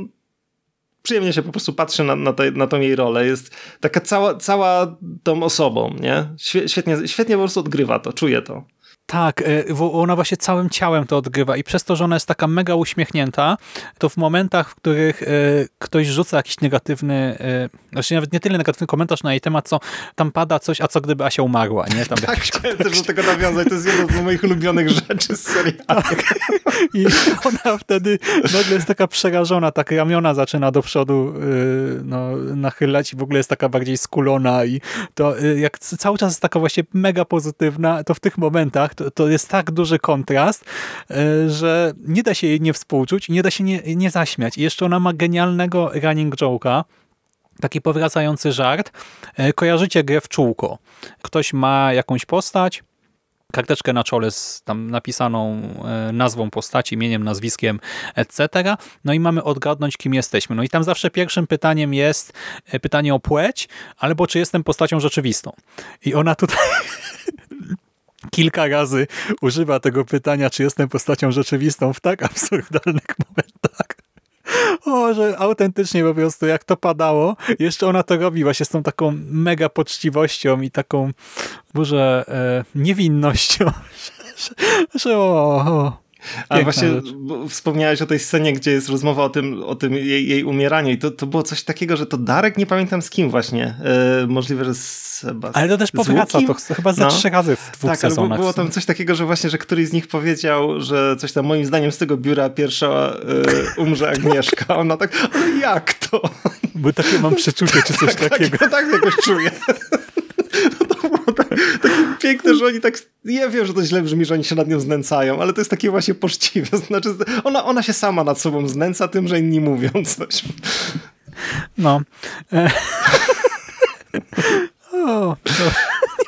przyjemnie się po prostu patrzy na, na, te, na tą jej rolę. Jest taka cała, cała tą osobą, nie? Świe- Świetnie, świetnie po prostu odgrywa to, czuje to. Tak, e, bo ona właśnie całym ciałem to odgrywa i przez to, że ona jest taka mega uśmiechnięta, to w momentach, w których e, ktoś rzuca jakiś negatywny, e, znaczy nawet nie tyle negatywny komentarz na jej temat, co tam pada coś, a co gdyby Asia umarła, nie? Tam (laughs) Tak, chciałem też do tego nawiązać. To jest jedna z moich ulubionych rzeczy z serialu. I ona wtedy nagle jest taka przerażona, tak ramiona zaczyna do przodu no, nachylać i w ogóle jest taka bardziej skulona i to jak cały czas jest taka właśnie mega pozytywna, to w tych momentach to, jest tak duży kontrast, yy, że nie da się jej nie współczuć nie da się nie, nie zaśmiać. I jeszcze ona ma genialnego running joke'a, taki powracający żart. Yy, Kojarzycie grę w czółko. Ktoś ma jakąś postać, karteczkę na czole z tam napisaną e, nazwą postaci, imieniem, nazwiskiem, etc. No i mamy odgadnąć, kim jesteśmy. No i tam zawsze pierwszym pytaniem jest e, pytanie o płeć, albo czy jestem postacią rzeczywistą. I ona tutaj (laughs) kilka razy używa tego pytania, czy jestem postacią rzeczywistą w tak absurdalnych (laughs) momentach. O, że autentycznie po prostu jak to padało, jeszcze ona to robi właśnie z tą taką mega poczciwością i taką może e, niewinnością, (laughs) że, że, że o, o. A właśnie wspomniałeś o tej scenie, gdzie jest rozmowa o tym, o tym jej, jej umieraniu i to, to było coś takiego, że to Darek, nie pamiętam z kim właśnie, e, możliwe, że z Sebastianem. Ale to też powraca, to ch- chyba ze No. trzy razy w dwóch Tak, ale sezonach. było, było tam coś takiego, że właśnie, że któryś z nich powiedział, że coś tam moim zdaniem z tego biura pierwsza e, umrze Agnieszka. Ona tak, ale jak to? Bo takie mam przeczucie, czy coś (laughs) takiego. Tak, tak jakoś czuję. To było tak, takie piękne, że oni tak, ja wiem, że to źle brzmi, że oni się nad nią znęcają, ale to jest takie właśnie poczciwe. (laughs) Znaczy, ona, ona się sama nad sobą znęca tym, że inni mówią coś. No. E... (laughs) (laughs) O, to,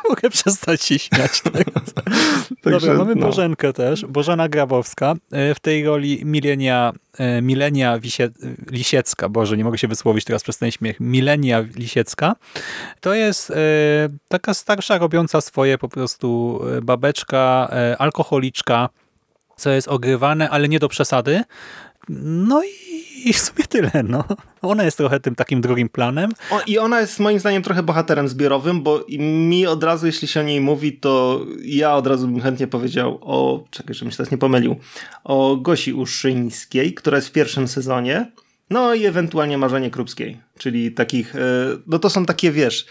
(laughs) mogę przestać się śmiać teraz. (laughs) Także, Dobra, mamy no. Bożenkę też, Bożena Grabowska, e, w tej roli Milenia, e, Milenia Wisie, Lisiecka, Boże, nie mogę się wysłowić teraz przez ten śmiech, Milenia Lisiecka. To jest e, taka starsza, robiąca swoje po prostu babeczka, alkoholiczka, co jest ogrywane, ale nie do przesady. No i, i w sumie tyle. No. Ona jest trochę tym takim drugim planem. O, I ona jest moim zdaniem trochę bohaterem zbiorowym, bo mi od razu, jeśli się o niej mówi, to ja od razu bym chętnie powiedział o, czekaj, żebym się teraz nie pomylił, o Gosi Uszyńskiej, która jest w pierwszym sezonie, no i ewentualnie Marzenie Krupskiej, czyli takich, e, no to są takie, wiesz,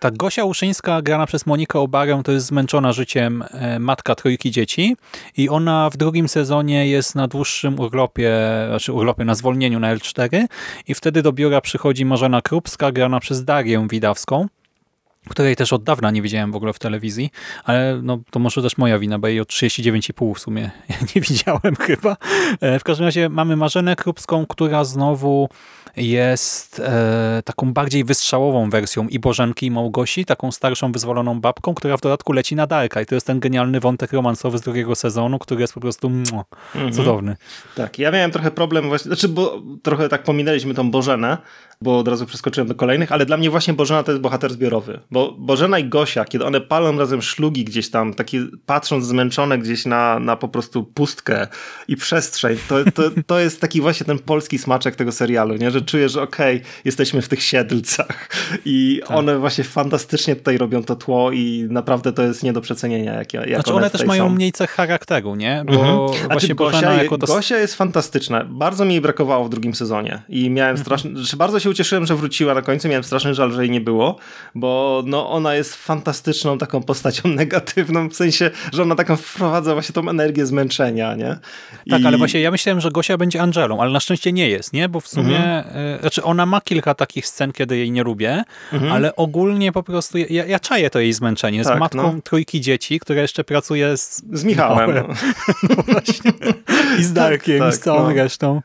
Tak, Gosia Uszyńska, grana przez Monikę Obarę, to jest zmęczona życiem e, matka trójki dzieci i ona w drugim sezonie jest na dłuższym urlopie, znaczy urlopie na zwolnieniu na L4 i wtedy do biura przychodzi Marzena Krupska, grana przez Darię Widawską, której też od dawna nie widziałem w ogóle w telewizji, ale no, to może też moja wina, bo jej od 39,5 w sumie (laughs) nie widziałem chyba. E, W każdym razie mamy Marzenę Krupską, która znowu jest e, taką bardziej wystrzałową wersją i Bożenki i Małgosi, taką starszą, wyzwoloną babką, która w dodatku leci na Darka i to jest ten genialny wątek romansowy z drugiego sezonu, który jest po prostu mua, cudowny. Tak, ja miałem trochę problem właśnie, znaczy, bo trochę tak pominęliśmy tą Bożenę, bo od razu przeskoczyłem do kolejnych, ale dla mnie właśnie Bożena to jest bohater zbiorowy, bo Bożena i Gosia, kiedy one palą razem szlugi gdzieś tam, takie patrząc zmęczone gdzieś na, na po prostu pustkę i przestrzeń, to, to, to jest taki właśnie ten polski smaczek tego serialu, nie? że czuję, że okej, jesteśmy w tych siedlcach i Tak. one właśnie fantastycznie tutaj robią to tło i naprawdę to jest nie do przecenienia, jak, jak Znaczy one, one też mają są. mniej cech charakteru, nie? Bo Mhm. właśnie Znaczy, Bożena Gosia, jako to... Gosia jest fantastyczna. Bardzo mi jej brakowało w drugim sezonie i miałem Mhm. straszny, znaczy bardzo się ucieszyłem, że wróciła na końcu, miałem straszny żal, że jej nie było, bo no, ona jest fantastyczną taką postacią (laughs) negatywną, w sensie, że ona taką wprowadza właśnie tą energię zmęczenia, nie? Tak, I- ale właśnie ja myślałem, że Gosia będzie Angelą, ale na szczęście nie jest, nie? Bo w sumie, Mhm. e, znaczy ona ma kilka takich scen, kiedy jej nie lubię, ale ogólnie po prostu ja, ja czaję to jej zmęczenie. Jest Tak, matką no. trójki dzieci, która jeszcze pracuje z, Z Michałem. No. (laughs) no właśnie. I z Darkiem, tak, i z całą no. resztą.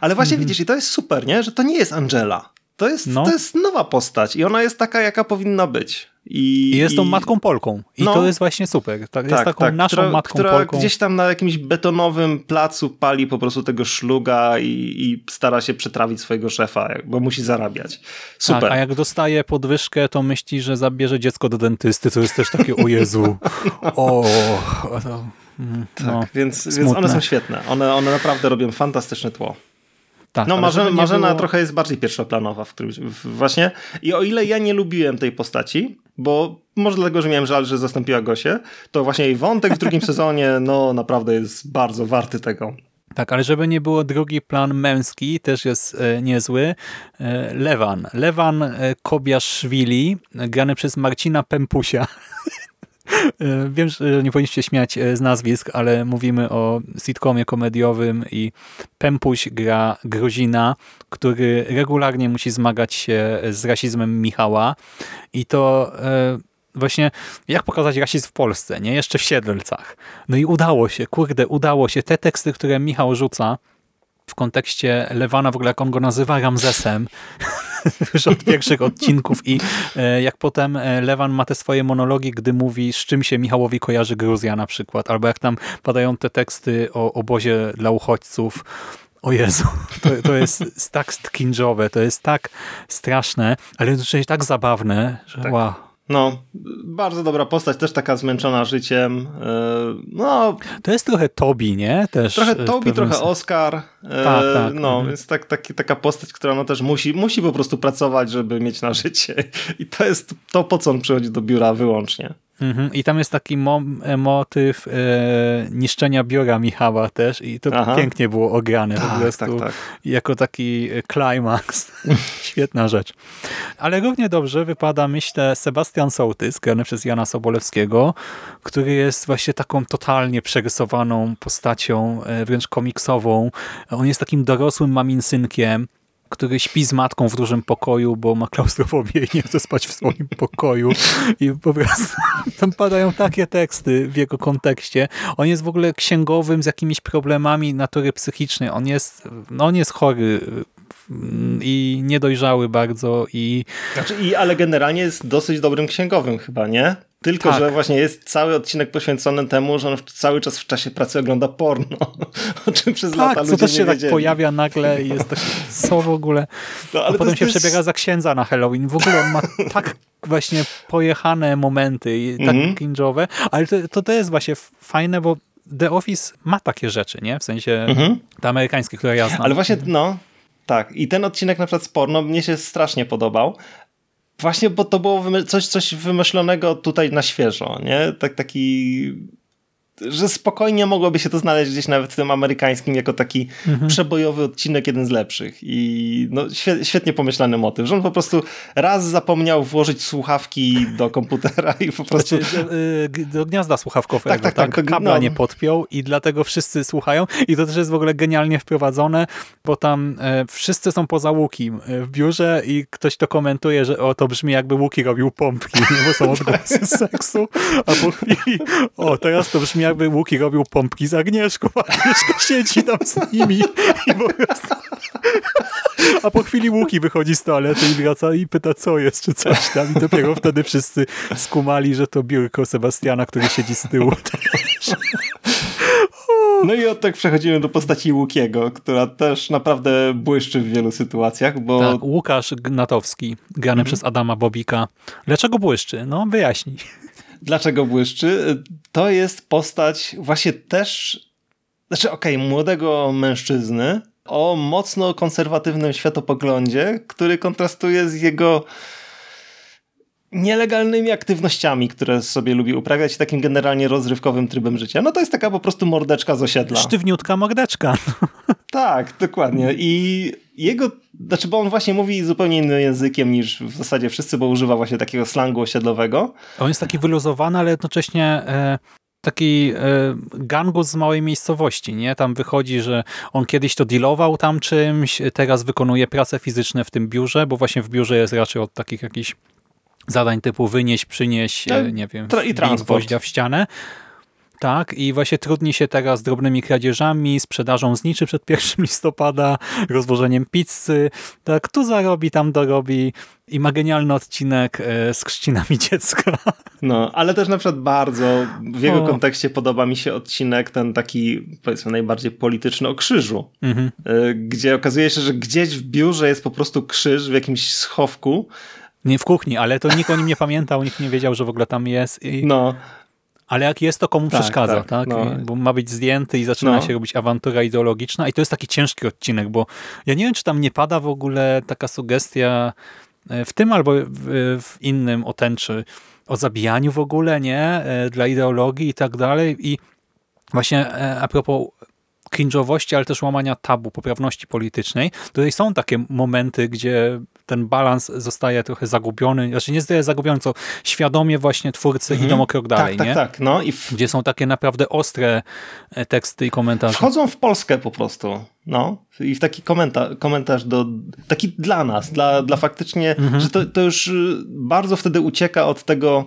Ale właśnie widzisz, i to jest super, nie? Że to nie jest Angela. To jest, No. to jest nowa postać i ona jest taka, jaka powinna być. I, I jest tą i- matką Polką. I No. to jest właśnie super. Tak, jest taką naszą która, matką która Polką. gdzieś tam na jakimś betonowym placu pali po prostu tego szluga i, i stara się przetrawić swojego szefa, bo musi zarabiać. Super. Tak, a jak dostaje podwyżkę, to myśli, że zabierze dziecko do dentysty, to jest też takie, o Jezu, (laughs) o, to, mm, no, tak, więc, więc one są świetne. One, one naprawdę robią fantastyczne tło. Tak, No Marzena, nie Marzena było- trochę jest bardziej pierwszoplanowa w którymś, w, właśnie. I o ile ja nie lubiłem tej postaci, bo może dlatego, że miałem żal, że zastąpiła Gosię, to właśnie jej wątek w drugim (laughs) sezonie, no naprawdę jest bardzo warty tego. Tak, ale żeby nie było drugi plan męski, też jest e, niezły. E, Lewan. Lewan e, Kobiaszwili, e, grany przez Marcina Pempusia. (laughs) E, Wiem, że nie powinniście śmiać e, z nazwisk, ale mówimy o sitcomie komediowym i Pempuś gra Gruzina, który regularnie musi zmagać się z rasizmem Michała i to e, właśnie jak pokazać rasizm w Polsce, nie? Jeszcze w Siedlcach. No i udało się, kurde, udało się. Te teksty, które Michał rzuca kontekście Lewana, w ogóle jak on go nazywa Ramzesem, (laughs) już od pierwszych odcinków i e, jak potem e, Lewan ma te swoje monologi, gdy mówi, z czym się Michałowi kojarzy Gruzja na przykład, albo jak tam padają te teksty o obozie dla uchodźców. O Jezu, (laughs) to, to jest tak cringe'owe, to jest tak straszne, ale jednocześnie tak zabawne, że Tak. wow. No, bardzo dobra postać, też taka zmęczona życiem. Yy, No, To jest trochę Tobi, nie? Też trochę e, Tobi, trochę sensie. Oscar. Yy, Tak, tak. No, Mhm. jest tak, taki, taka postać, która no też musi, musi po prostu pracować, żeby mieć na życie. (laughs) I to jest to, po co on przychodzi do biura wyłącznie. Mhm. I tam jest taki mo e, motyw e, niszczenia biura Michała też i to Aha. pięknie było ograne po Tak, prostu tak, tak. jako taki e, klimaks. (laughs) Świetna rzecz. Ale równie dobrze wypada, myślę, Sebastian Sołtys, grany przez Jana Sobolewskiego, który jest właśnie taką totalnie przerysowaną postacią, e, wręcz komiksową. On jest takim dorosłym maminsynkiem, który śpi z matką w dużym pokoju, bo ma klaustrofobię i nie chce spać w swoim pokoju. I po prostu (laughs) tam padają takie teksty w jego kontekście. On jest w ogóle księgowym z jakimiś problemami natury psychicznej. On jest, no on jest chory mm, i niedojrzały bardzo i Znaczy, i, ale generalnie jest dosyć dobrym księgowym chyba, nie? Tylko, Tak. że właśnie jest cały odcinek poświęcony temu, że on cały czas w czasie pracy ogląda porno, (laughs) o czym przez lata Tak, ludzie co też się tak pojawia nagle i jest takie, co w ogóle? No, A ale to potem się jest- przebiega za księdza na Halloween. W ogóle on ma (laughs) tak właśnie pojechane momenty i tak Mhm. cringe'owe, ale to, to, to jest właśnie fajne, bo The Office ma takie rzeczy, nie? W sensie Mhm. te amerykańskie, które ja znam. Ale właśnie, no, tak. I ten odcinek na przykład z porno mnie się strasznie podobał. Właśnie, bo to było coś, coś wymyślonego tutaj na świeżo, nie? Tak, taki, że spokojnie mogłoby się to znaleźć gdzieś nawet w tym amerykańskim jako taki Mhm. przebojowy odcinek, jeden z lepszych. I no, świe- świetnie pomyślany motyw, że on po prostu raz zapomniał włożyć słuchawki do komputera i po prostu... Znaczy, y, do gniazda słuchawkowego, Tak, tak, tak, to- kabla no. nie podpiął i dlatego wszyscy słuchają i to też jest w ogóle genialnie wprowadzone, bo tam e, wszyscy są poza Łukim e, w biurze i ktoś to komentuje, że o, to brzmi jakby Łuki robił pompki, (laughs) bo są odgłosy (laughs) seksu, a po chwili o, teraz to brzmi jakby Łuki robił pompki z Agnieszką, a Agnieszka (laughs) siedzi tam z nimi i po prostu... A po chwili Łuki wychodzi z toalety i wraca i pyta, co jest, czy coś tam. I dopiero wtedy wszyscy skumali, że to biurko Sebastiana, który siedzi z tyłu. No i od tak przechodzimy do postaci Łukiego, która też naprawdę błyszczy w wielu sytuacjach, bo Tak, Łukasz Gnatowski, grany przez Adama Bobika. Dlaczego błyszczy? No, wyjaśnij. Dlaczego błyszczy? To jest postać właśnie też, znaczy okej, młodego mężczyzny o mocno konserwatywnym światopoglądzie, który kontrastuje z jego nielegalnymi aktywnościami, które sobie lubi uprawiać takim generalnie rozrywkowym trybem życia. No to jest taka po prostu mordeczka z osiedla. Sztywniutka mordeczka. Tak, dokładnie. I jego, znaczy, bo on właśnie mówi zupełnie innym językiem niż w zasadzie wszyscy, bo używa właśnie takiego slangu osiedlowego. On jest taki wyluzowany, ale jednocześnie e, taki e, gangus z małej miejscowości, nie? Tam wychodzi, że on kiedyś to dealował tam czymś, teraz wykonuje prace fizyczne w tym biurze, bo właśnie w biurze jest raczej od takich jakichś zadań typu wynieś, przynieś, No, e, nie wiem, i transport. w ścianę. Tak, i właśnie trudni się teraz drobnymi kradzieżami, sprzedażą zniczy przed (laughs) 1 listopada, rozwożeniem pizzy. Tak, tu zarobi, tam dorobi i ma genialny odcinek e, z chrzcinami (laughs) dziecka. No, ale też na przykład bardzo w jego O. kontekście podoba mi się odcinek ten taki, powiedzmy, najbardziej polityczny o krzyżu, Mhm. y, gdzie okazuje się, że gdzieś w biurze jest po prostu krzyż w jakimś schowku. Nie w kuchni, ale to nikt o nim nie pamiętał, nikt nie wiedział, że w ogóle tam jest. I, No, Ale jak jest, to komu Tak, przeszkadza, tak? tak, no. Bo ma być zdjęty i zaczyna No. się robić awantura ideologiczna i to jest taki ciężki odcinek, bo ja nie wiem, czy tam nie pada w ogóle taka sugestia e, w tym albo w, w innym o tęczy, o zabijaniu w ogóle, nie? E, Dla ideologii i tak dalej. I właśnie e, a propos cringe'owości, ale też łamania tabu, poprawności politycznej. Tutaj są takie momenty, gdzie ten balans zostaje trochę zagubiony, znaczy nie zostaje zagubiony, co świadomie właśnie twórcy idą o krok dalej, tak, nie? tak, tak. No i w, Gdzie są takie naprawdę ostre e, teksty i komentarze. wchodzą w Polskę po prostu. No, i w taki komenta komentarz do, taki dla nas, dla, dla faktycznie, Mhm. że to, to już y, bardzo wtedy ucieka od tego,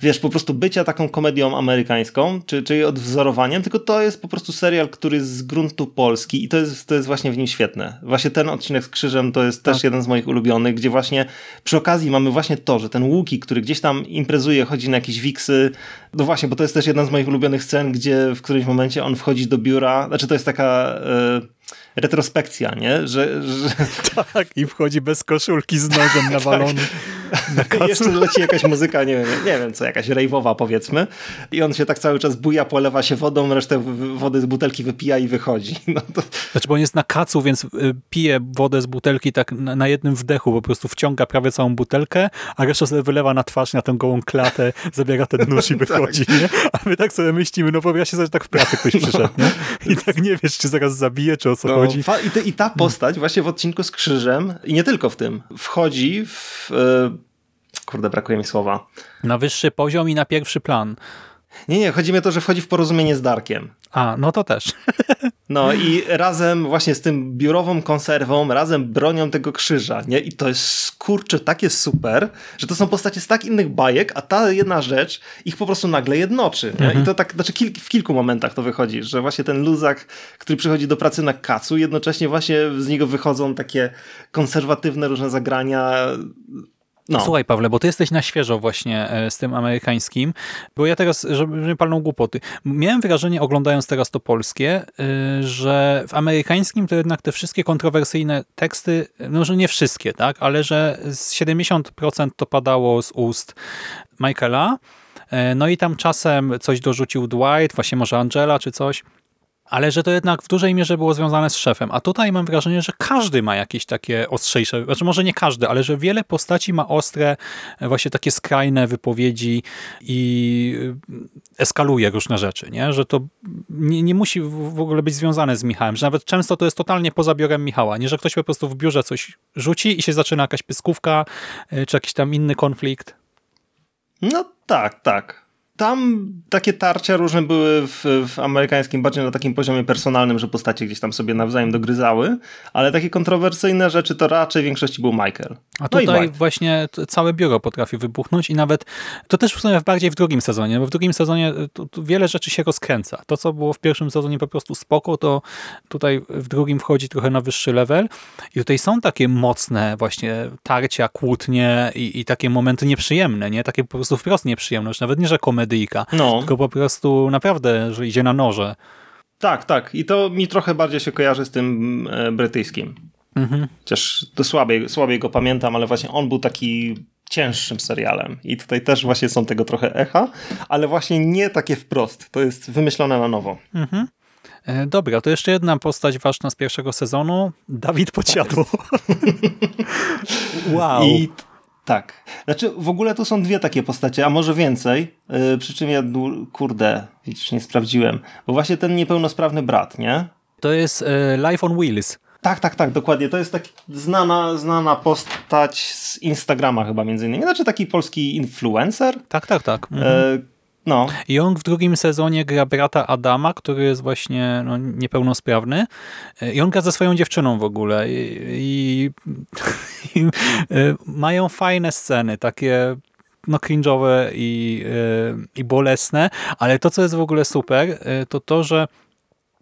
wiesz, po prostu bycia taką komedią amerykańską, czy, czyli odwzorowaniem, tylko to jest po prostu serial, który jest z gruntu Polski i to jest, to jest właśnie w nim świetne. Właśnie ten odcinek z Krzyżem to jest Tak. też jeden z moich ulubionych, gdzie właśnie przy okazji mamy właśnie to, że ten Łuki, który gdzieś tam imprezuje, chodzi na jakieś wiksy, no właśnie, bo to jest też jedna z moich ulubionych scen, gdzie w którymś momencie on wchodzi do biura, znaczy to jest taka e, retrospekcja, nie? Że, że Tak, i wchodzi bez koszulki z nożem (laughs) nawalony na kacu. (laughs) jeszcze leci jakaś muzyka, nie wiem, nie wiem co, jakaś rejwowa powiedzmy i on się tak cały czas buja, polewa się wodą, resztę wody z butelki wypija i wychodzi. (laughs) No to, Znaczy, bo on jest na kacu, więc y, pije wodę z butelki tak na, jednym wdechu, po prostu wciąga prawie całą butelkę, a resztę sobie wylewa na twarz, na tę gołą klatę, zabiera ten (laughs) nóż i wychodzi, nie? A my tak sobie myślimy, no wyobraź się, że tak w pracy ktoś przyszedł, nie? I tak nie wiesz, czy zaraz zabije, czy o co no, chodzi. i, te, I ta postać właśnie w odcinku z krzyżem i nie tylko w tym, wchodzi w... Kurde, brakuje mi słowa. Na wyższy poziom i na pierwszy plan. Nie, nie, chodzi mi o to, że wchodzi w porozumienie z Darkiem. A, no to też. (laughs) No i razem właśnie z tym biurową konserwą, razem bronią tego krzyża, nie? I to jest, kurczę, takie super, że to są postacie z tak innych bajek, a ta jedna rzecz ich po prostu nagle jednoczy, nie? I to tak, znaczy kil, w kilku momentach to wychodzi, że właśnie ten luzak, który przychodzi do pracy na kacu, jednocześnie właśnie z niego wychodzą takie konserwatywne różne zagrania, No. Słuchaj, Pawle, bo ty jesteś na świeżo właśnie e, z tym amerykańskim, bo ja teraz, żeby nie palną głupoty, miałem wrażenie, oglądając teraz to polskie, e, że w amerykańskim to jednak te wszystkie kontrowersyjne teksty, no że nie wszystkie, tak, ale że z 70% to padało z ust Michaela, e, no i tam czasem coś dorzucił Dwight, właśnie może Angela czy coś, ale że to jednak w dużej mierze było związane z szefem. A tutaj mam wrażenie, że każdy ma jakieś takie ostrzejsze, znaczy może nie każdy, ale że wiele postaci ma ostre, e, właśnie takie skrajne wypowiedzi i e, eskaluje różne rzeczy, nie? że to nie, nie musi w ogóle być związane z Michałem, że nawet często to jest totalnie poza biurem Michała, nie, że ktoś po prostu w biurze coś rzuci i się zaczyna jakaś pyskówka, e, czy jakiś tam inny konflikt. No tak, tak. Tam takie tarcia różne były w, w, amerykańskim, bardziej na takim poziomie personalnym, że postacie gdzieś tam sobie nawzajem dogryzały, ale takie kontrowersyjne rzeczy to raczej w większości był Michael. A no tutaj właśnie całe biuro potrafi wybuchnąć i nawet to też w sumie bardziej w drugim sezonie, bo w drugim sezonie tu wiele rzeczy się rozkręca. To, co było w pierwszym sezonie po prostu spoko, to tutaj w drugim wchodzi trochę na wyższy level i tutaj są takie mocne właśnie tarcia, kłótnie i, i takie momenty nieprzyjemne, nie? Takie po prostu wprost nieprzyjemne, już nawet nie, że komedia komedyjka, no. tylko po prostu naprawdę, że idzie na noże. Tak, tak. I to mi trochę bardziej się kojarzy z tym e, brytyjskim. Mhm. Chociaż to słabiej, słabiej go pamiętam, ale właśnie on był taki cięższym serialem. I tutaj też właśnie są tego trochę echa, ale właśnie nie takie wprost. To jest wymyślone na nowo. Mhm. E, dobra, to jeszcze jedna postać ważna z pierwszego sezonu. Dawid Podsiadło. (laughs) wow. I tak. Znaczy, w ogóle tu są dwie takie postacie, a może więcej. Yy, przy czym ja, kurde, widzisz, nie sprawdziłem. Bo właśnie ten niepełnosprawny brat, nie? To jest yy, Life on Wheels. Tak, tak, tak, dokładnie. To jest taki znana, znana postać z Instagrama chyba między innymi. Znaczy taki polski influencer. Tak, tak, tak. Mhm. Yy, no. I on w drugim sezonie gra brata Adama, który jest właśnie no, niepełnosprawny. I on gra ze swoją dziewczyną w ogóle. I, i, i e, mają fajne sceny, takie no cringe'owe i, e, i bolesne, ale to, co jest w ogóle super, e, to to, że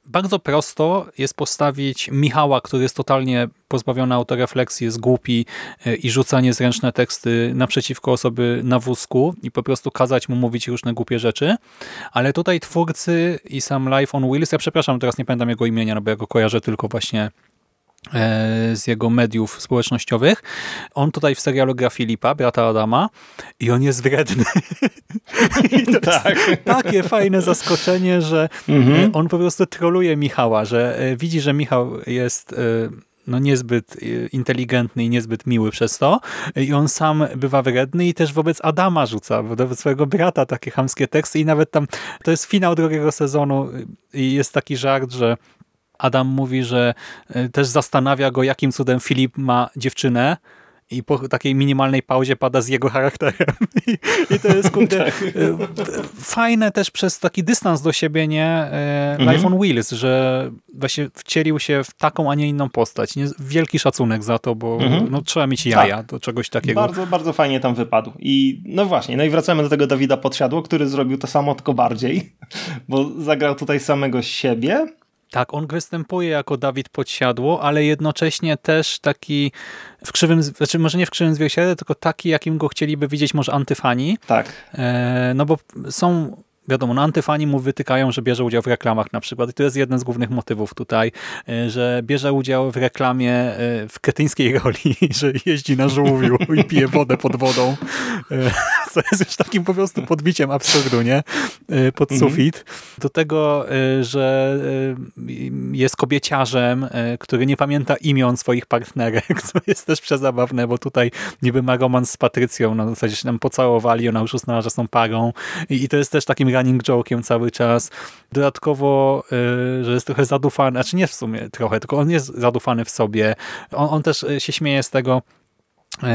bardzo prosto jest postawić Michała, który jest totalnie pozbawiony autorefleksji, jest głupi e, i rzuca niezręczne teksty naprzeciwko osoby na wózku i po prostu kazać mu mówić różne głupie rzeczy. Ale tutaj twórcy i sam Life on Wheels, ja przepraszam, teraz nie pamiętam jego imienia, no bo ja go kojarzę tylko właśnie z jego mediów społecznościowych. On tutaj w serialu gra Filipa, brata Adama i on jest wredny. (laughs) To tak. jest takie fajne zaskoczenie, że mhm. on po prostu troluje Michała, że e, widzi, że Michał jest e, no niezbyt inteligentny i niezbyt miły przez to i on sam bywa wredny i też wobec Adama rzuca, wobec swojego brata takie chamskie teksty i nawet tam, to jest finał drugiego sezonu i jest taki żart, że Adam mówi, że e, też zastanawia go, jakim cudem Filip ma dziewczynę, i po takiej minimalnej pauzie pada z jego charakterem. (laughs) I, i to jest kurde, (laughs) tak. E, fajne też przez taki dystans do siebie, nie? E, mhm. Life on Wheels, że właśnie wcielił się w taką, a nie inną postać. Nie? Wielki szacunek za to, bo mhm. no, trzeba mieć jaja tak. do czegoś takiego. Bardzo, bardzo fajnie tam wypadł. I no właśnie, no i wracamy do tego Dawida Podsiadło, który zrobił to samo, tylko bardziej, (laughs) bo zagrał tutaj samego siebie, tak, on występuje jako Dawid Podsiadło, ale jednocześnie też taki w krzywym, znaczy może nie w krzywym zwierciadle, tylko taki, jakim go chcieliby widzieć może antyfani. Tak. E, no bo są wiadomo, no antyfani mu wytykają, że bierze udział w reklamach na przykład. I to jest jeden z głównych motywów tutaj, e, że bierze udział w reklamie e, w kretyńskiej roli, (laughs) że jeździ na żółwiu i pije wodę pod wodą. E, co jest już takim po prostu podbiciem absurdu, nie? Pod mhm. sufit. Do tego, że jest kobieciarzem, który nie pamięta imion swoich partnerek, (laughs) co jest też przezabawne, bo tutaj niby ma romans z Patrycją, na zasadzie się nam pocałowali, ona już uznała, że są parą i to jest też takim running joke'iem cały czas. Dodatkowo, że jest trochę zadufany, znaczy nie w sumie trochę, tylko on jest zadufany w sobie. On, on też się śmieje z tego,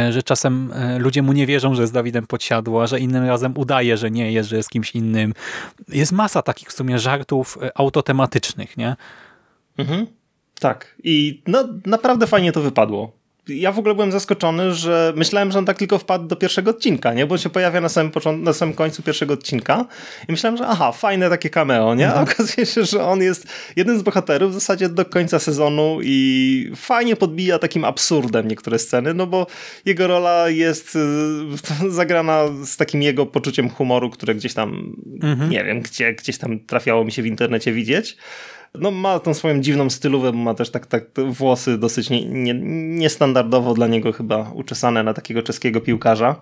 że czasem ludzie mu nie wierzą, że jest Dawidem Podsiadło, a że innym razem udaje, że nie jest, że jest kimś innym. Jest masa takich w sumie żartów autotematycznych, nie? Mhm. Tak. I no, naprawdę fajnie to wypadło. Ja w ogóle byłem zaskoczony, że myślałem, że on tak tylko wpadł do pierwszego odcinka, nie? Bo on się pojawia na samym, początku, na samym końcu pierwszego odcinka i myślałem, że aha, fajne takie cameo, nie? A okazuje się, że on jest jeden z bohaterów w zasadzie do końca sezonu i fajnie podbija takim absurdem niektóre sceny, no bo jego rola jest y, (laughs) zagrana z takim jego poczuciem humoru, które gdzieś tam, nie wiem, gdzie, gdzieś tam trafiało mi się w internecie widzieć. No ma tą swoją dziwną stylówę, bo ma też tak, tak włosy dosyć nie, nie, niestandardowo dla niego chyba uczesane na takiego czeskiego piłkarza.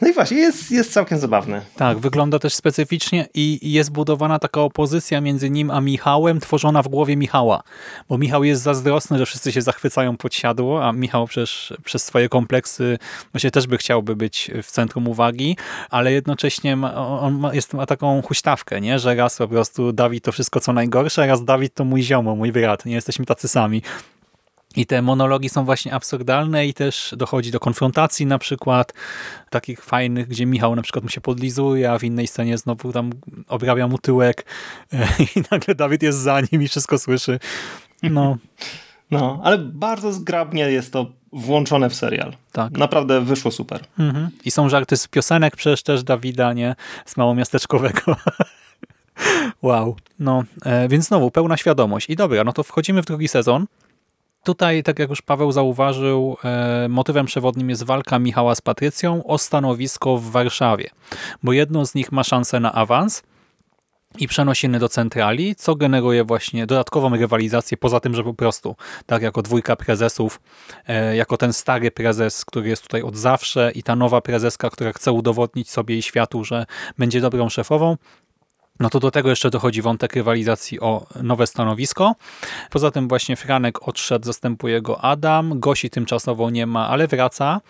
No i właśnie, jest, jest całkiem zabawny. Tak, wygląda też specyficznie i jest budowana taka opozycja między nim a Michałem, tworzona w głowie Michała. Bo Michał jest zazdrosny, że wszyscy się zachwycają pod siadło, a Michał przez, przez swoje kompleksy właśnie też by chciałby być w centrum uwagi, ale jednocześnie ma, on ma, jest, ma taką huśtawkę, nie? że raz po prostu Dawid to wszystko co najgorsze, raz Dawid to mój ziomo, mój brat, nie jesteśmy tacy sami. I te monologi są właśnie absurdalne i też dochodzi do konfrontacji na przykład takich fajnych, gdzie Michał na przykład mu się podlizuje, a w innej scenie znowu tam obrabia mu tyłek i nagle Dawid jest za nim i wszystko słyszy. No. (laughs) No, ale bardzo zgrabnie jest to włączone w serial. Tak. Naprawdę wyszło super. Mhm. I są żarty z piosenek przecież też Dawida, nie? Z małomiasteczkowego. (laughs) wow. No, e, więc znowu pełna świadomość. I dobra, no to wchodzimy w drugi sezon. Tutaj, tak jak już Paweł zauważył, e, motywem przewodnim jest walka Michała z Patrycją o stanowisko w Warszawie, bo jedno z nich ma szansę na awans i przenosiny do centrali, co generuje właśnie dodatkową rywalizację, poza tym, że po prostu, tak jako dwójka prezesów, e, jako ten stary prezes, który jest tutaj od zawsze i ta nowa prezeska, która chce udowodnić sobie i światu, że będzie dobrą szefową, no to do tego jeszcze dochodzi wątek rywalizacji o nowe stanowisko. Poza tym właśnie Franek odszedł, zastępuje go Adam. Gosi tymczasowo nie ma, ale wraca.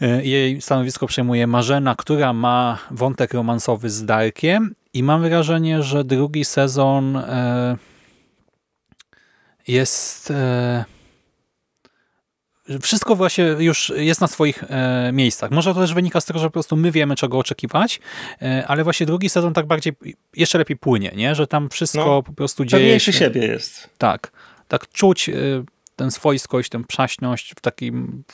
E, jej stanowisko przejmuje Marzena, która ma wątek romansowy z Darkiem i mam wrażenie, że drugi sezon e, jest e, wszystko właśnie już jest na swoich e, miejscach. Może to też wynika z tego, że po prostu my wiemy, czego oczekiwać, e, ale właśnie drugi sezon tak bardziej, jeszcze lepiej płynie, nie? że tam wszystko no, po prostu dzieje się. siebie jest. Tak. Tak czuć e, tę swojskość, tę przaśność w takim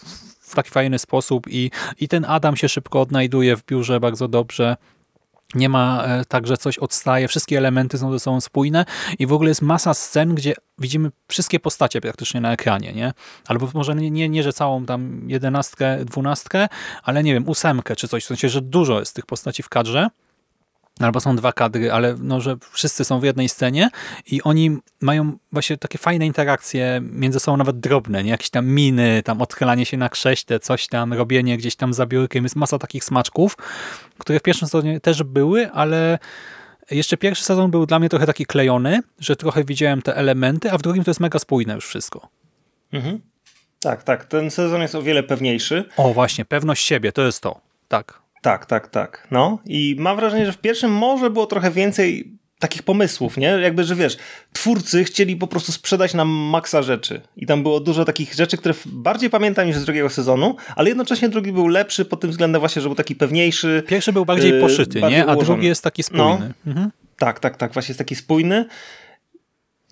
w taki fajny sposób i, i ten Adam się szybko odnajduje w biurze bardzo dobrze. Nie ma e, tak, że coś odstaje, wszystkie elementy są ze sobą spójne i w ogóle jest masa scen, gdzie widzimy wszystkie postacie praktycznie na ekranie, nie? Albo może nie, nie, nie że całą tam jedenastkę, dwunastkę, ale nie wiem, ósemkę czy coś, w sensie, że dużo jest tych postaci w kadrze albo są dwa kadry, ale no, że wszyscy są w jednej scenie i oni mają właśnie takie fajne interakcje między sobą, nawet drobne, nie? jakieś tam miny, tam odchylanie się na krześle, coś tam, robienie gdzieś tam za biurkiem, jest masa takich smaczków, które w pierwszym sezonie też były, ale jeszcze pierwszy sezon był dla mnie trochę taki klejony, że trochę widziałem te elementy, a w drugim to jest mega spójne już wszystko. Mhm. Tak, tak. Ten sezon jest o wiele pewniejszy. O, właśnie, pewność siebie, to jest to. Tak. Tak, tak, tak. No i mam wrażenie, że w pierwszym może było trochę więcej takich pomysłów, nie? Jakby, że wiesz, twórcy chcieli po prostu sprzedać nam maksa rzeczy. I tam było dużo takich rzeczy, które bardziej pamiętam niż z drugiego sezonu, ale jednocześnie drugi był lepszy pod tym względem właśnie, że był taki pewniejszy. Pierwszy był bardziej yy, poszyty, bardziej nie? A ułożony. drugi jest taki spójny. No. Mhm. Tak, tak, tak. Właśnie jest taki spójny.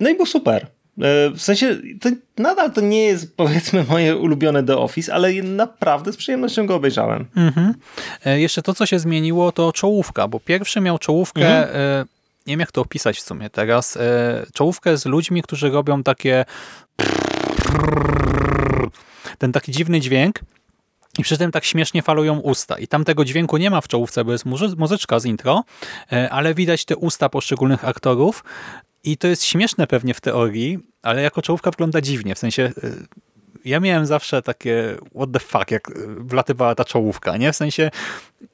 No i był super. E, w sensie, to nadal to nie jest powiedzmy (laughs) moje ulubione The Office, ale naprawdę z przyjemnością go obejrzałem. Mhm. E, jeszcze to, co się zmieniło, to czołówka, bo pierwszy miał czołówkę, mhm. E, nie wiem jak to opisać w sumie teraz, czołówkę z ludźmi, którzy robią takie ten taki dziwny dźwięk, i przy tym tak śmiesznie falują usta. I tam tego dźwięku nie ma w czołówce, bo jest muzyczka z intro, ale widać te usta poszczególnych aktorów. I to jest śmieszne pewnie w teorii, ale jako czołówka wygląda dziwnie. W sensie y, ja miałem zawsze takie what the fuck, jak wlatywała ta czołówka, nie? W sensie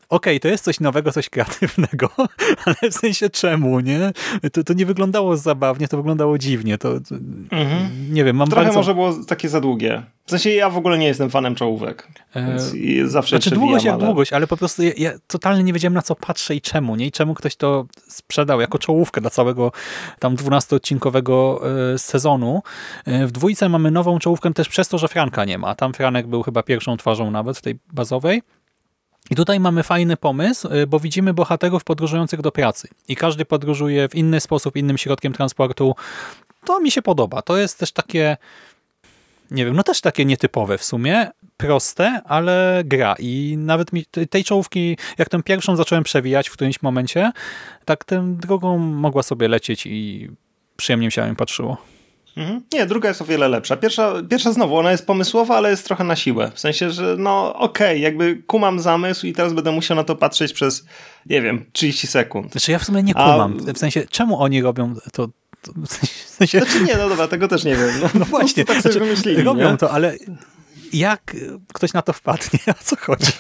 okej, okay, to jest coś nowego, coś kreatywnego, (laughs) ale w sensie czemu, nie? To, to nie wyglądało zabawnie, to wyglądało dziwnie. To, to mhm. Nie wiem, mam Trochę bardzo... może było takie za długie. W sensie ja w ogóle nie jestem fanem czołówek. Eee, zawsze znaczy długość jak ale... długość, ale po prostu ja, ja, totalnie nie wiedziałem na co patrzę i czemu, nie? I czemu ktoś to sprzedał jako czołówkę dla całego tam 12-odcinkowego e, sezonu. E, w dwójce mamy nową czołówkę też przez to, że Franka nie ma. Tam Franek był chyba pierwszą twarzą nawet w tej bazowej. I tutaj mamy fajny pomysł, y, bo widzimy bohaterów podróżujących do pracy i każdy podróżuje w inny sposób, innym środkiem transportu. To mi się podoba. To jest też takie nie wiem, no też takie nietypowe w sumie, proste, ale gra i nawet mi tej czołówki, jak tę pierwszą zacząłem przewijać w którymś momencie, tak tę drugą mogła sobie lecieć i przyjemnie mi się na nią patrzyło. Mhm. Nie, druga jest o wiele lepsza. Pierwsza, pierwsza znowu, ona jest pomysłowa, ale jest trochę na siłę. W sensie, że no okej, okay, jakby kumam zamysł i teraz będę musiał na to patrzeć przez, nie wiem, 30 sekund. Znaczy ja w sumie nie kumam. A... W sensie, czemu oni robią to w sensie... Znaczy nie, no dobra, tego też nie wiem. No, (laughs) no właśnie, tak sobie znaczy, robią nie? to, ale jak ktoś na to wpadnie, (laughs) o co chodzi?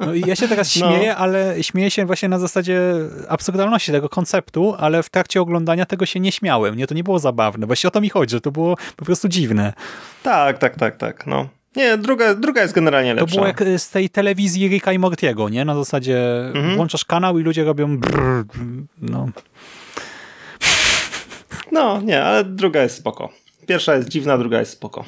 No i ja się teraz no. śmieję, no. ale śmieję się właśnie na zasadzie absurdalności tego konceptu, ale w trakcie oglądania tego się nie śmiałem. Nie, to nie było zabawne. Właśnie o to mi chodzi, że to było po prostu dziwne. Tak, tak, tak, tak. No. Nie, druga, druga jest generalnie lepsza. To było jak z tej telewizji Ricka i Mortiego, nie? Na zasadzie mhm. włączasz kanał i ludzie robią brrr, no. No, nie, ale druga jest spoko. Pierwsza jest dziwna, druga jest spoko.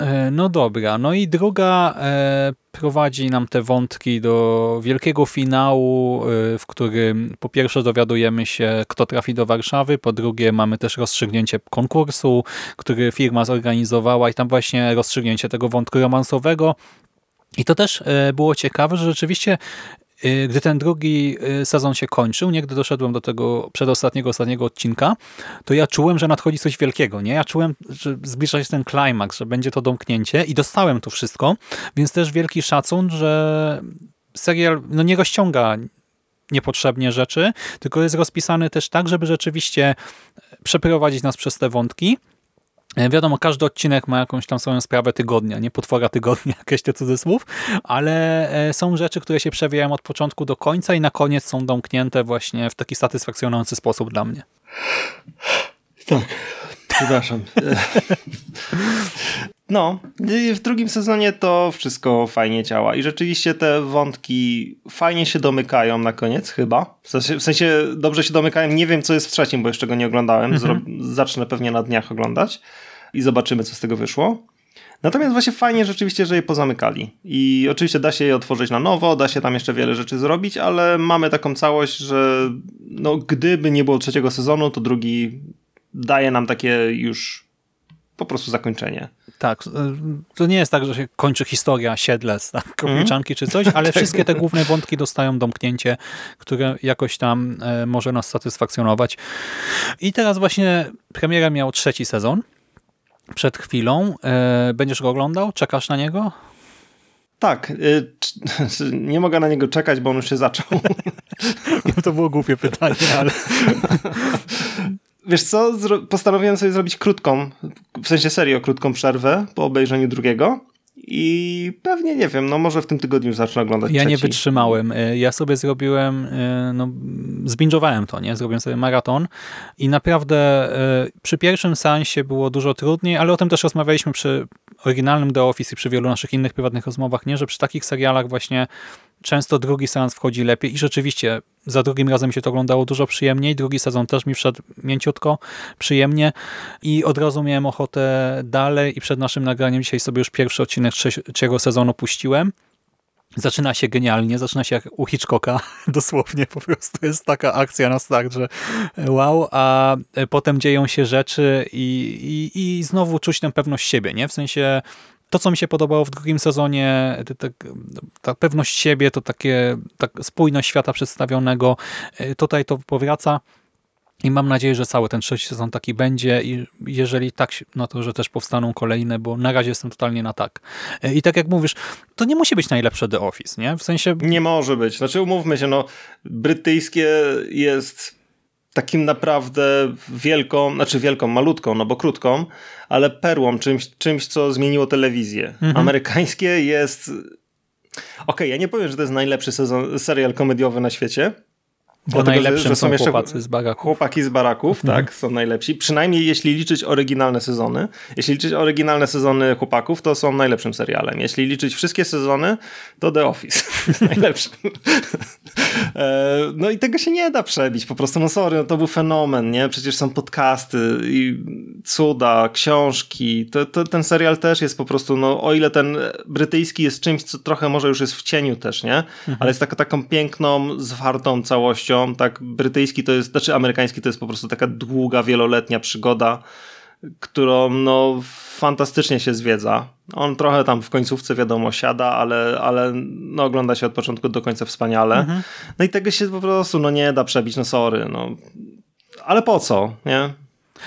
E, no dobra, no i druga e, prowadzi nam te wątki do wielkiego finału, e, w którym po pierwsze dowiadujemy się, kto trafi do Warszawy, po drugie mamy też rozstrzygnięcie konkursu, który firma zorganizowała i tam właśnie rozstrzygnięcie tego wątku romansowego. I to też było ciekawe, że rzeczywiście gdy ten drugi y, sezon się kończył, nie, gdy doszedłem do tego przedostatniego, ostatniego odcinka, to ja czułem, że nadchodzi coś wielkiego. Nie? Ja czułem, że zbliża się ten klimaks, że będzie to domknięcie i dostałem to wszystko, więc też wielki szacun, że serial no, nie rozciąga niepotrzebnie rzeczy, tylko jest rozpisany też tak, żeby rzeczywiście przeprowadzić nas przez te wątki, E, wiadomo, każdy odcinek ma jakąś tam swoją sprawę tygodnia, nie potwora tygodnia, (laughs) jakieś te cudzysłów, ale e, są rzeczy, które się przewijają od początku do końca i na koniec są domknięte właśnie w taki satysfakcjonujący sposób dla mnie. Tak, przepraszam. (laughs) No, w drugim sezonie to wszystko fajnie działa i rzeczywiście te wątki fajnie się domykają na koniec chyba. W sensie dobrze się domykają. Nie wiem, co jest w trzecim, bo jeszcze go nie oglądałem. Mhm. Zacznę pewnie na dniach oglądać i zobaczymy, co z tego wyszło. Natomiast właśnie fajnie rzeczywiście, że je pozamykali. I oczywiście da się je otworzyć na nowo, da się tam jeszcze wiele rzeczy zrobić, ale mamy taką całość, że no, gdyby nie było trzeciego sezonu, to drugi daje nam takie już po prostu zakończenie. Tak, to nie jest tak, że się kończy historia siedlec, tak, kropliczanki mm. czy coś, ale (laughs) tak. wszystkie te główne wątki dostają domknięcie, które jakoś tam e, może nas satysfakcjonować. I teraz właśnie premiera miał trzeci sezon przed chwilą. E, będziesz go oglądał? Czekasz na niego? Tak. (laughs) Nie mogę na niego czekać, bo on już się zaczął. (laughs) to było głupie pytanie, ale... Wiesz co? Postanowiłem sobie zrobić krótką, w sensie serio krótką przerwę po obejrzeniu drugiego. I pewnie, nie wiem, no może w tym tygodniu zacznę oglądać Ja trzeci. nie wytrzymałem. Y, ja sobie zrobiłem, y, no zbingowałem to, nie? Zrobiłem sobie maraton i naprawdę y, przy pierwszym seansie było dużo trudniej, ale o tym też rozmawialiśmy przy oryginalnym The Office i przy wielu naszych innych prywatnych rozmowach, nie? Że przy takich serialach właśnie często drugi seans wchodzi lepiej i rzeczywiście za drugim razem się to oglądało dużo przyjemniej. Drugi sezon też mi wszedł mięciutko, przyjemnie i od razu miałem ochotę dalej i przed naszym nagraniem dzisiaj sobie już pierwszy odcinek trzeciego sezonu puściłem. Zaczyna się genialnie, zaczyna się jak u Hitchcocka, (laughs) dosłownie po prostu jest taka akcja na start, że wow, a potem dzieją się rzeczy i, i, i znowu czuć tę pewność siebie, nie? W sensie to, co mi się podobało w drugim sezonie, ta, ta pewność siebie, to takie ta spójność świata przedstawionego, e, tutaj to powraca. I mam nadzieję, że cały ten trzeci sezon taki będzie i jeżeli tak, no to, że też powstaną kolejne, bo na razie jestem totalnie na tak. E, I tak jak mówisz, to nie musi być najlepsze The Office, nie? W sensie... Nie może być. Znaczy umówmy się, no brytyjskie jest takim naprawdę wielką, znaczy wielką, malutką, no bo krótką, ale perłą, czymś, czymś co zmieniło telewizję. Mhm. Amerykańskie jest... Okej, okay, ja nie powiem, że to jest najlepszy sezon, serial komediowy na świecie, bo najlepszym że są, są jeszcze chłopacy z baraków. Chłopaki z baraków, mhm. tak, są najlepsi. Przynajmniej jeśli liczyć oryginalne sezony. Jeśli liczyć oryginalne sezony chłopaków, to są najlepszym serialem. Jeśli liczyć wszystkie sezony, to The Office (laughs) jest najlepszym. E, no i tego się nie da przebić. Po prostu, no sorry, no to był fenomen, nie? Przecież są podcasty i cuda, książki. To, to, ten serial też jest po prostu, no o ile ten brytyjski jest czymś, co trochę może już jest w cieniu też, nie? Mhm. Ale jest taka, taką piękną, zwartą całością tak brytyjski to jest, znaczy amerykański to jest po prostu taka długa, wieloletnia przygoda, którą no fantastycznie się zwiedza. On trochę tam w końcówce wiadomo siada, ale, ale no, ogląda się od początku do końca wspaniale. Mhm. No i tego się po prostu no, nie da przebić, no sorry. No. Ale po co, nie?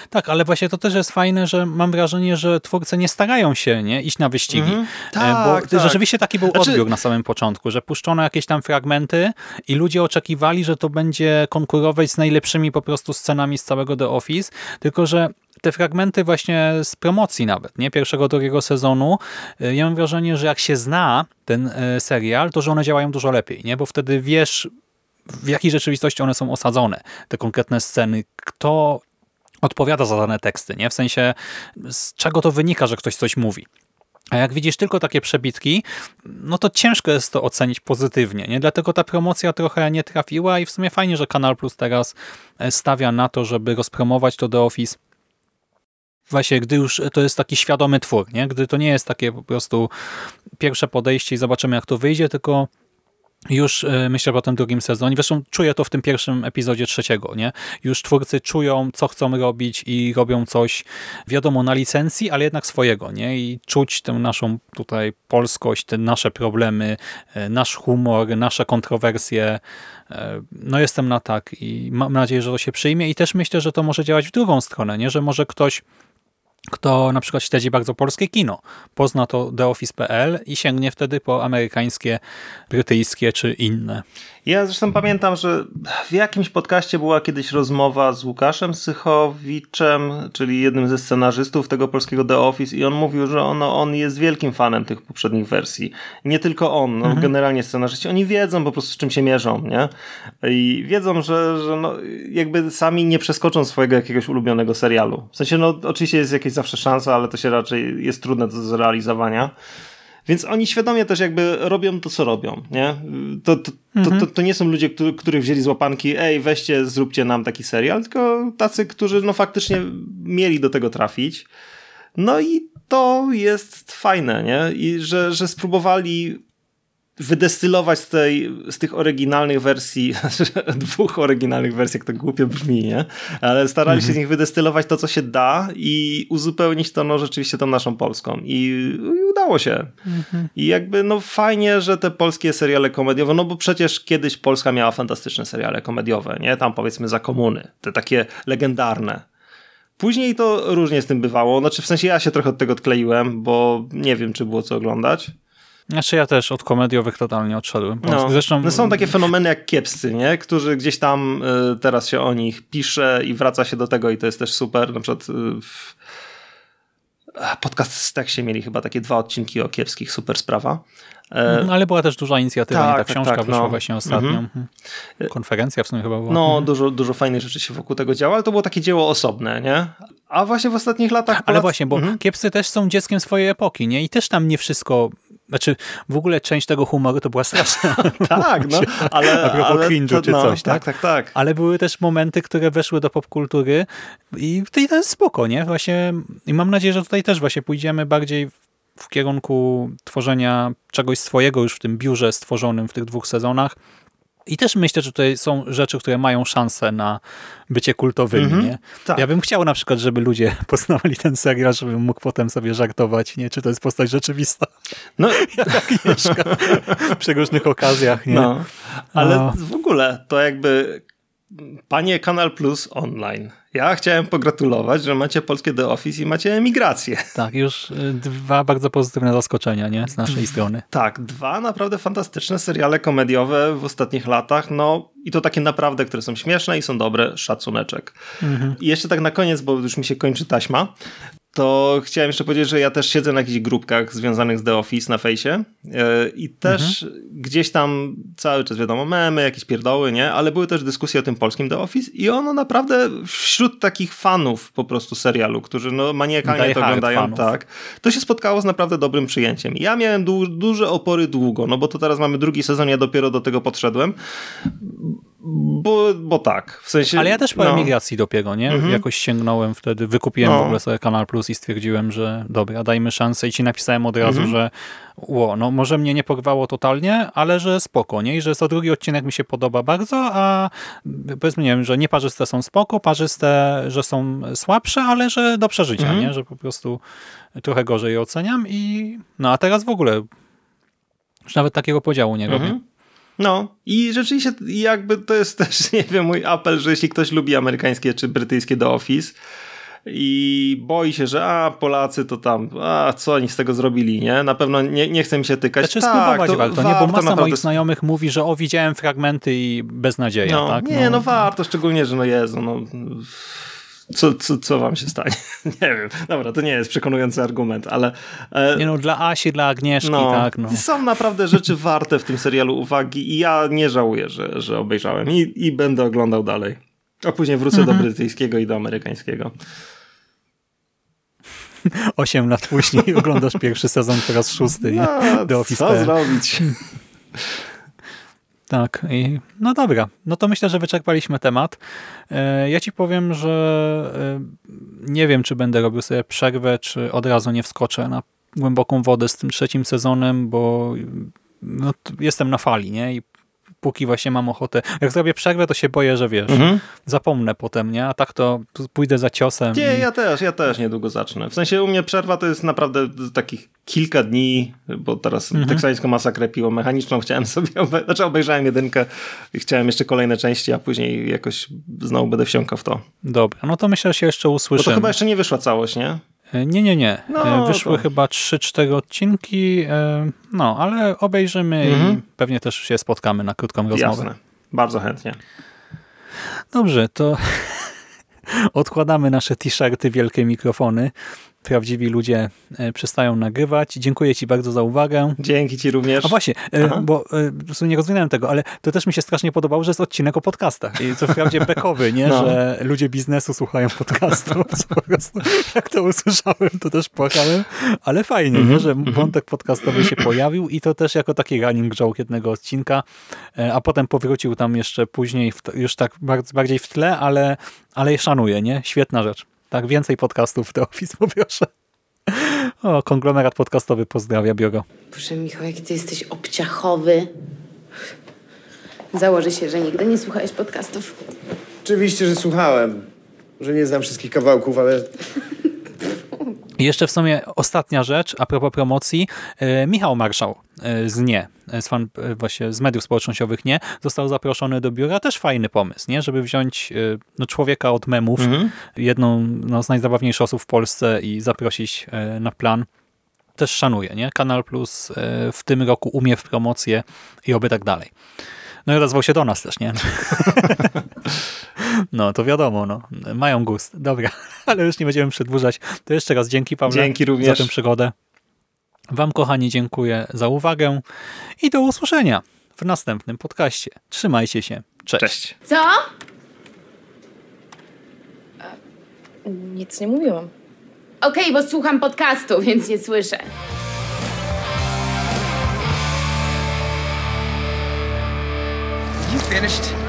Tak, ale właśnie to też jest fajne, że mam wrażenie, że twórcy nie starają się nie, iść na wyścigi. E, Tak, bo tak. rzeczywiście taki był Znaczy- odbiór na samym początku, że puszczono jakieś tam fragmenty i ludzie oczekiwali, że to będzie konkurować z najlepszymi po prostu scenami z całego The Office, tylko że te fragmenty właśnie z promocji nawet, nie pierwszego, drugiego sezonu, e, ja mam wrażenie, że jak się zna ten e, serial, to że one działają dużo lepiej, nie? bo wtedy wiesz, w jakiej rzeczywistości one są osadzone, te konkretne sceny, kto odpowiada za dane teksty, nie? W sensie, z czego to wynika, że ktoś coś mówi. A jak widzisz tylko takie przebitki, no to ciężko jest to ocenić pozytywnie, nie? Dlatego ta promocja trochę nie trafiła i w sumie fajnie, że Kanal Plus teraz e, stawia na to, żeby rozpromować to The Office. Właśnie, gdy już to jest taki świadomy twór, nie? Gdy to nie jest takie po prostu pierwsze podejście i zobaczymy jak to wyjdzie, tylko już e, myślę o tym drugim sezonie. Zresztą czuję to w tym pierwszym epizodzie trzeciego. Nie? Już twórcy czują, co chcą robić i robią coś, wiadomo, na licencji, ale jednak swojego. Nie? I czuć tę naszą tutaj polskość, te nasze problemy, e, nasz humor, nasze kontrowersje. E, No jestem na tak i mam nadzieję, że to się przyjmie i też myślę, że to może działać w drugą stronę, nie? że może ktoś kto na przykład śledzi bardzo polskie kino, pozna to TheOffice.pl i sięgnie wtedy po amerykańskie, brytyjskie czy inne. Ja zresztą pamiętam, że w jakimś podcaście była kiedyś rozmowa z Łukaszem Sychowiczem, czyli jednym ze scenarzystów tego polskiego The Office i on mówił, że ono, on jest wielkim fanem tych poprzednich wersji. Nie tylko on, no, generalnie scenarzyści, oni wiedzą po prostu z czym się mierzą, nie? I wiedzą, że, że no, jakby sami nie przeskoczą swojego jakiegoś ulubionego serialu. W sensie, no oczywiście jest jakaś zawsze szansa, ale to się raczej jest trudne do zrealizowania. Więc oni świadomie też jakby robią to, co robią, nie? To, to, to, to, to nie są ludzie, którzy, których wzięli z łapanki, ej, weźcie, zróbcie nam taki serial, tylko tacy, którzy no faktycznie mieli do tego trafić. No i to jest fajne, nie? I że, że spróbowali wydestylować z, tej, z tych oryginalnych wersji, (laughs) dwóch oryginalnych wersji, jak to głupio brzmi, nie? Ale starali się z nich wydestylować to, co się da i uzupełnić to, no rzeczywiście tą naszą polską. I, i udało się. I jakby, no fajnie, że te polskie seriale komediowe, no bo przecież kiedyś Polska miała fantastyczne seriale komediowe, nie? Tam powiedzmy za komuny, te takie legendarne. Później to różnie z tym bywało, znaczy w sensie ja się trochę od tego odkleiłem, bo nie wiem, czy było co oglądać. Znaczy ja też od komediowych totalnie odszedłem. No, Zresztą no są takie fenomeny jak kiepscy, nie? którzy gdzieś tam y, teraz się o nich pisze i wraca się do tego i to jest też super. Na przykład y, w podcast z Teksie mieli chyba takie dwa odcinki o kiepskich, super sprawa. No, ale była też duża inicjatywa, tak, nie? ta tak, książka tak, wyszła no. właśnie ostatnio. Mhm. Mhm. Konferencja w sumie chyba była. No, Mhm. dużo, dużo fajnych rzeczy się wokół tego działo, ale to było takie dzieło osobne, nie? A właśnie w ostatnich latach... Ale Polacy- właśnie, bo Mhm. kiepscy też są dzieckiem swojej epoki, nie? I też tam nie wszystko... Znaczy, w ogóle część tego humoru to była straszna. (laughs) Tak, no, ale... A propos ale cringe'u czy no, coś, tak? Tak, tak, tak. Ale były też momenty, które weszły do popkultury i to to jest spoko, nie? Właśnie, I mam nadzieję, że tutaj też właśnie pójdziemy bardziej w kierunku tworzenia czegoś swojego już w tym biurze stworzonym w tych dwóch sezonach. I też myślę, że tutaj są rzeczy, które mają szansę na bycie kultowymi. Mhm, nie? tak. Ja bym chciał na przykład, żeby ludzie (laughs) poznawali ten serial, żebym mógł potem sobie żartować, nie? czy to jest postać rzeczywista, No, (laughs) jak Agnieszka (laughs) w przeróżnych okazjach. Nie? No, ale No. w ogóle to jakby panie Kanal Plus online. Ja chciałem pogratulować, że macie polskie The Office i macie emigrację. (laughs) Tak, już y, dwa bardzo pozytywne zaskoczenia nie? z naszej strony. Tak, dwa naprawdę fantastyczne seriale komediowe w ostatnich latach, no i to takie naprawdę, które są śmieszne i są dobre, szacuneczek. I jeszcze tak na koniec, bo już mi się kończy taśma, to chciałem jeszcze powiedzieć, że ja też siedzę na jakichś grupkach związanych z The Office na fejsie yy, i też gdzieś tam cały czas wiadomo memy, jakieś pierdoły, nie? Ale były też dyskusje o tym polskim The Office i ono naprawdę wśród takich fanów po prostu serialu, którzy no maniakalnie Die to oglądają, fanów. tak, to się spotkało z naprawdę dobrym przyjęciem. Ja miałem du duże opory długo, no bo to teraz mamy drugi sezon, ja dopiero do tego podszedłem Bo, bo tak, w sensie... Ale ja też po no. emigracji dopiero, nie? Jakoś sięgnąłem wtedy, wykupiłem No. w ogóle sobie Kanal Plus i stwierdziłem, że dobra, dajmy szansę i ci napisałem od razu, Mhm. że ło, no może mnie nie porwało totalnie, ale że spoko, nie? I że co drugi odcinek mi się podoba bardzo, a powiedzmy, nie wiem, że nieparzyste są spoko, parzyste, że są słabsze, ale że do przeżycia, Mhm. nie? Że po prostu trochę gorzej je oceniam i no a teraz w ogóle już nawet takiego podziału nie robię. No i rzeczywiście jakby to jest (laughs) też, nie wiem, mój apel, że jeśli ktoś lubi amerykańskie czy brytyjskie The Office i boi się, że a Polacy to tam, a co oni z tego zrobili, nie? Na pewno nie, nie chce mi się tykać. Znaczy tak, spróbować to warto, nie? Bo masa naprawdę moich znajomych mówi, że o, widziałem fragmenty i beznadzieja, No, tak? nie, no. warto, szczególnie, że no Jezu, no co, co, co wam się stanie? (laughs) nie wiem, dobra, to nie jest przekonujący argument, ale e, Nie no, dla Asi, dla Agnieszki, no, tak, no. są naprawdę rzeczy warte w tym serialu uwagi i ja nie żałuję, że, że obejrzałem i, i będę oglądał dalej. A później wrócę Mhm. do brytyjskiego i do amerykańskiego. (laughs) Osiem lat później oglądasz pierwszy sezon, teraz szósty, nie? No, Office. co zrobić? (laughs) Tak, i no dobra, no to myślę, że wyczerpaliśmy temat. E, Ja ci powiem, że e, nie wiem, czy będę robił sobie przerwę, czy od razu nie wskoczę na głęboką wodę z tym trzecim sezonem, bo no, jestem na fali, nie? I póki właśnie mam ochotę. Jak zrobię przerwę, to się boję, że wiesz, Mhm. zapomnę potem, nie? A tak to pójdę za ciosem. Nie, i... ja też, ja też niedługo zacznę. W sensie u mnie przerwa to jest naprawdę takich kilka dni, bo teraz Mhm. teksańską masakrę piło mechaniczną chciałem (laughs) sobie, obe... znaczy obejrzałem jedynkę i chciałem jeszcze kolejne części, a później jakoś znowu będę wsiąkał w to. Dobra, no to myślę, że się jeszcze Bo to usłyszymy. chyba jeszcze nie wyszła całość, nie? E, Nie, nie, nie. No, E, Wyszły to- chyba 3-4 odcinki, e, no, ale obejrzymy i Mhm. pewnie też się spotkamy na krótką rozmowę. Jasne. Bardzo chętnie. Dobrze, to (laughs) odkładamy nasze t-shirty, wielkie mikrofony. Prawdziwi ludzie e, przestają nagrywać. Dziękuję Ci bardzo za uwagę. Dzięki ci również. A właśnie, e, Aha. bo e, w sumie nie rozwinąłem tego, ale to też mi się strasznie podobało, że jest odcinek o podcastach. I co wprawdzie bekowy, nie? No. Że ludzie biznesu słuchają podcastów. Po prostu, jak to usłyszałem, to też płakałem. Ale fajnie, Mhm, nie? Że wątek podcastowy się pojawił i to też jako taki running joke jednego odcinka, a potem powrócił tam jeszcze później, już tak bardziej w tle, ale, ale szanuję, nie? Świetna rzecz. Tak, więcej podcastów w The Office poproszę. O, konglomerat podcastowy pozdrawia, biuro. Boże, Michał, jaki ty jesteś obciachowy. Założę się, że nigdy nie słuchałeś podcastów. Oczywiście, że słuchałem. Że nie znam wszystkich kawałków, ale I jeszcze w sumie ostatnia rzecz, a propos promocji. E, Michał Marszał e, z Nie, e, z, fan, właśnie z mediów społecznościowych Nie, został zaproszony do biura. Też fajny pomysł, nie? żeby wziąć no, człowieka od memów, jedną no, z najzabawniejszych osób w Polsce i zaprosić na plan. Też szanuję, nie? Kanal Plus w tym roku umie w promocję i oby tak dalej. No i odezwał się do nas też, nie? (laughs) No, to wiadomo, no. Mają gust. Dobra, (laughs) ale już nie będziemy przedłużać. To jeszcze raz dzięki, Pawle, Dzięki również. za tę przygodę. Wam, kochani, dziękuję za uwagę i do usłyszenia w następnym podcaście. Trzymajcie się. Cześć. Cześć. Co? Nic nie mówiłam. Okej, bo słucham podcastu, więc nie słyszę. You finished?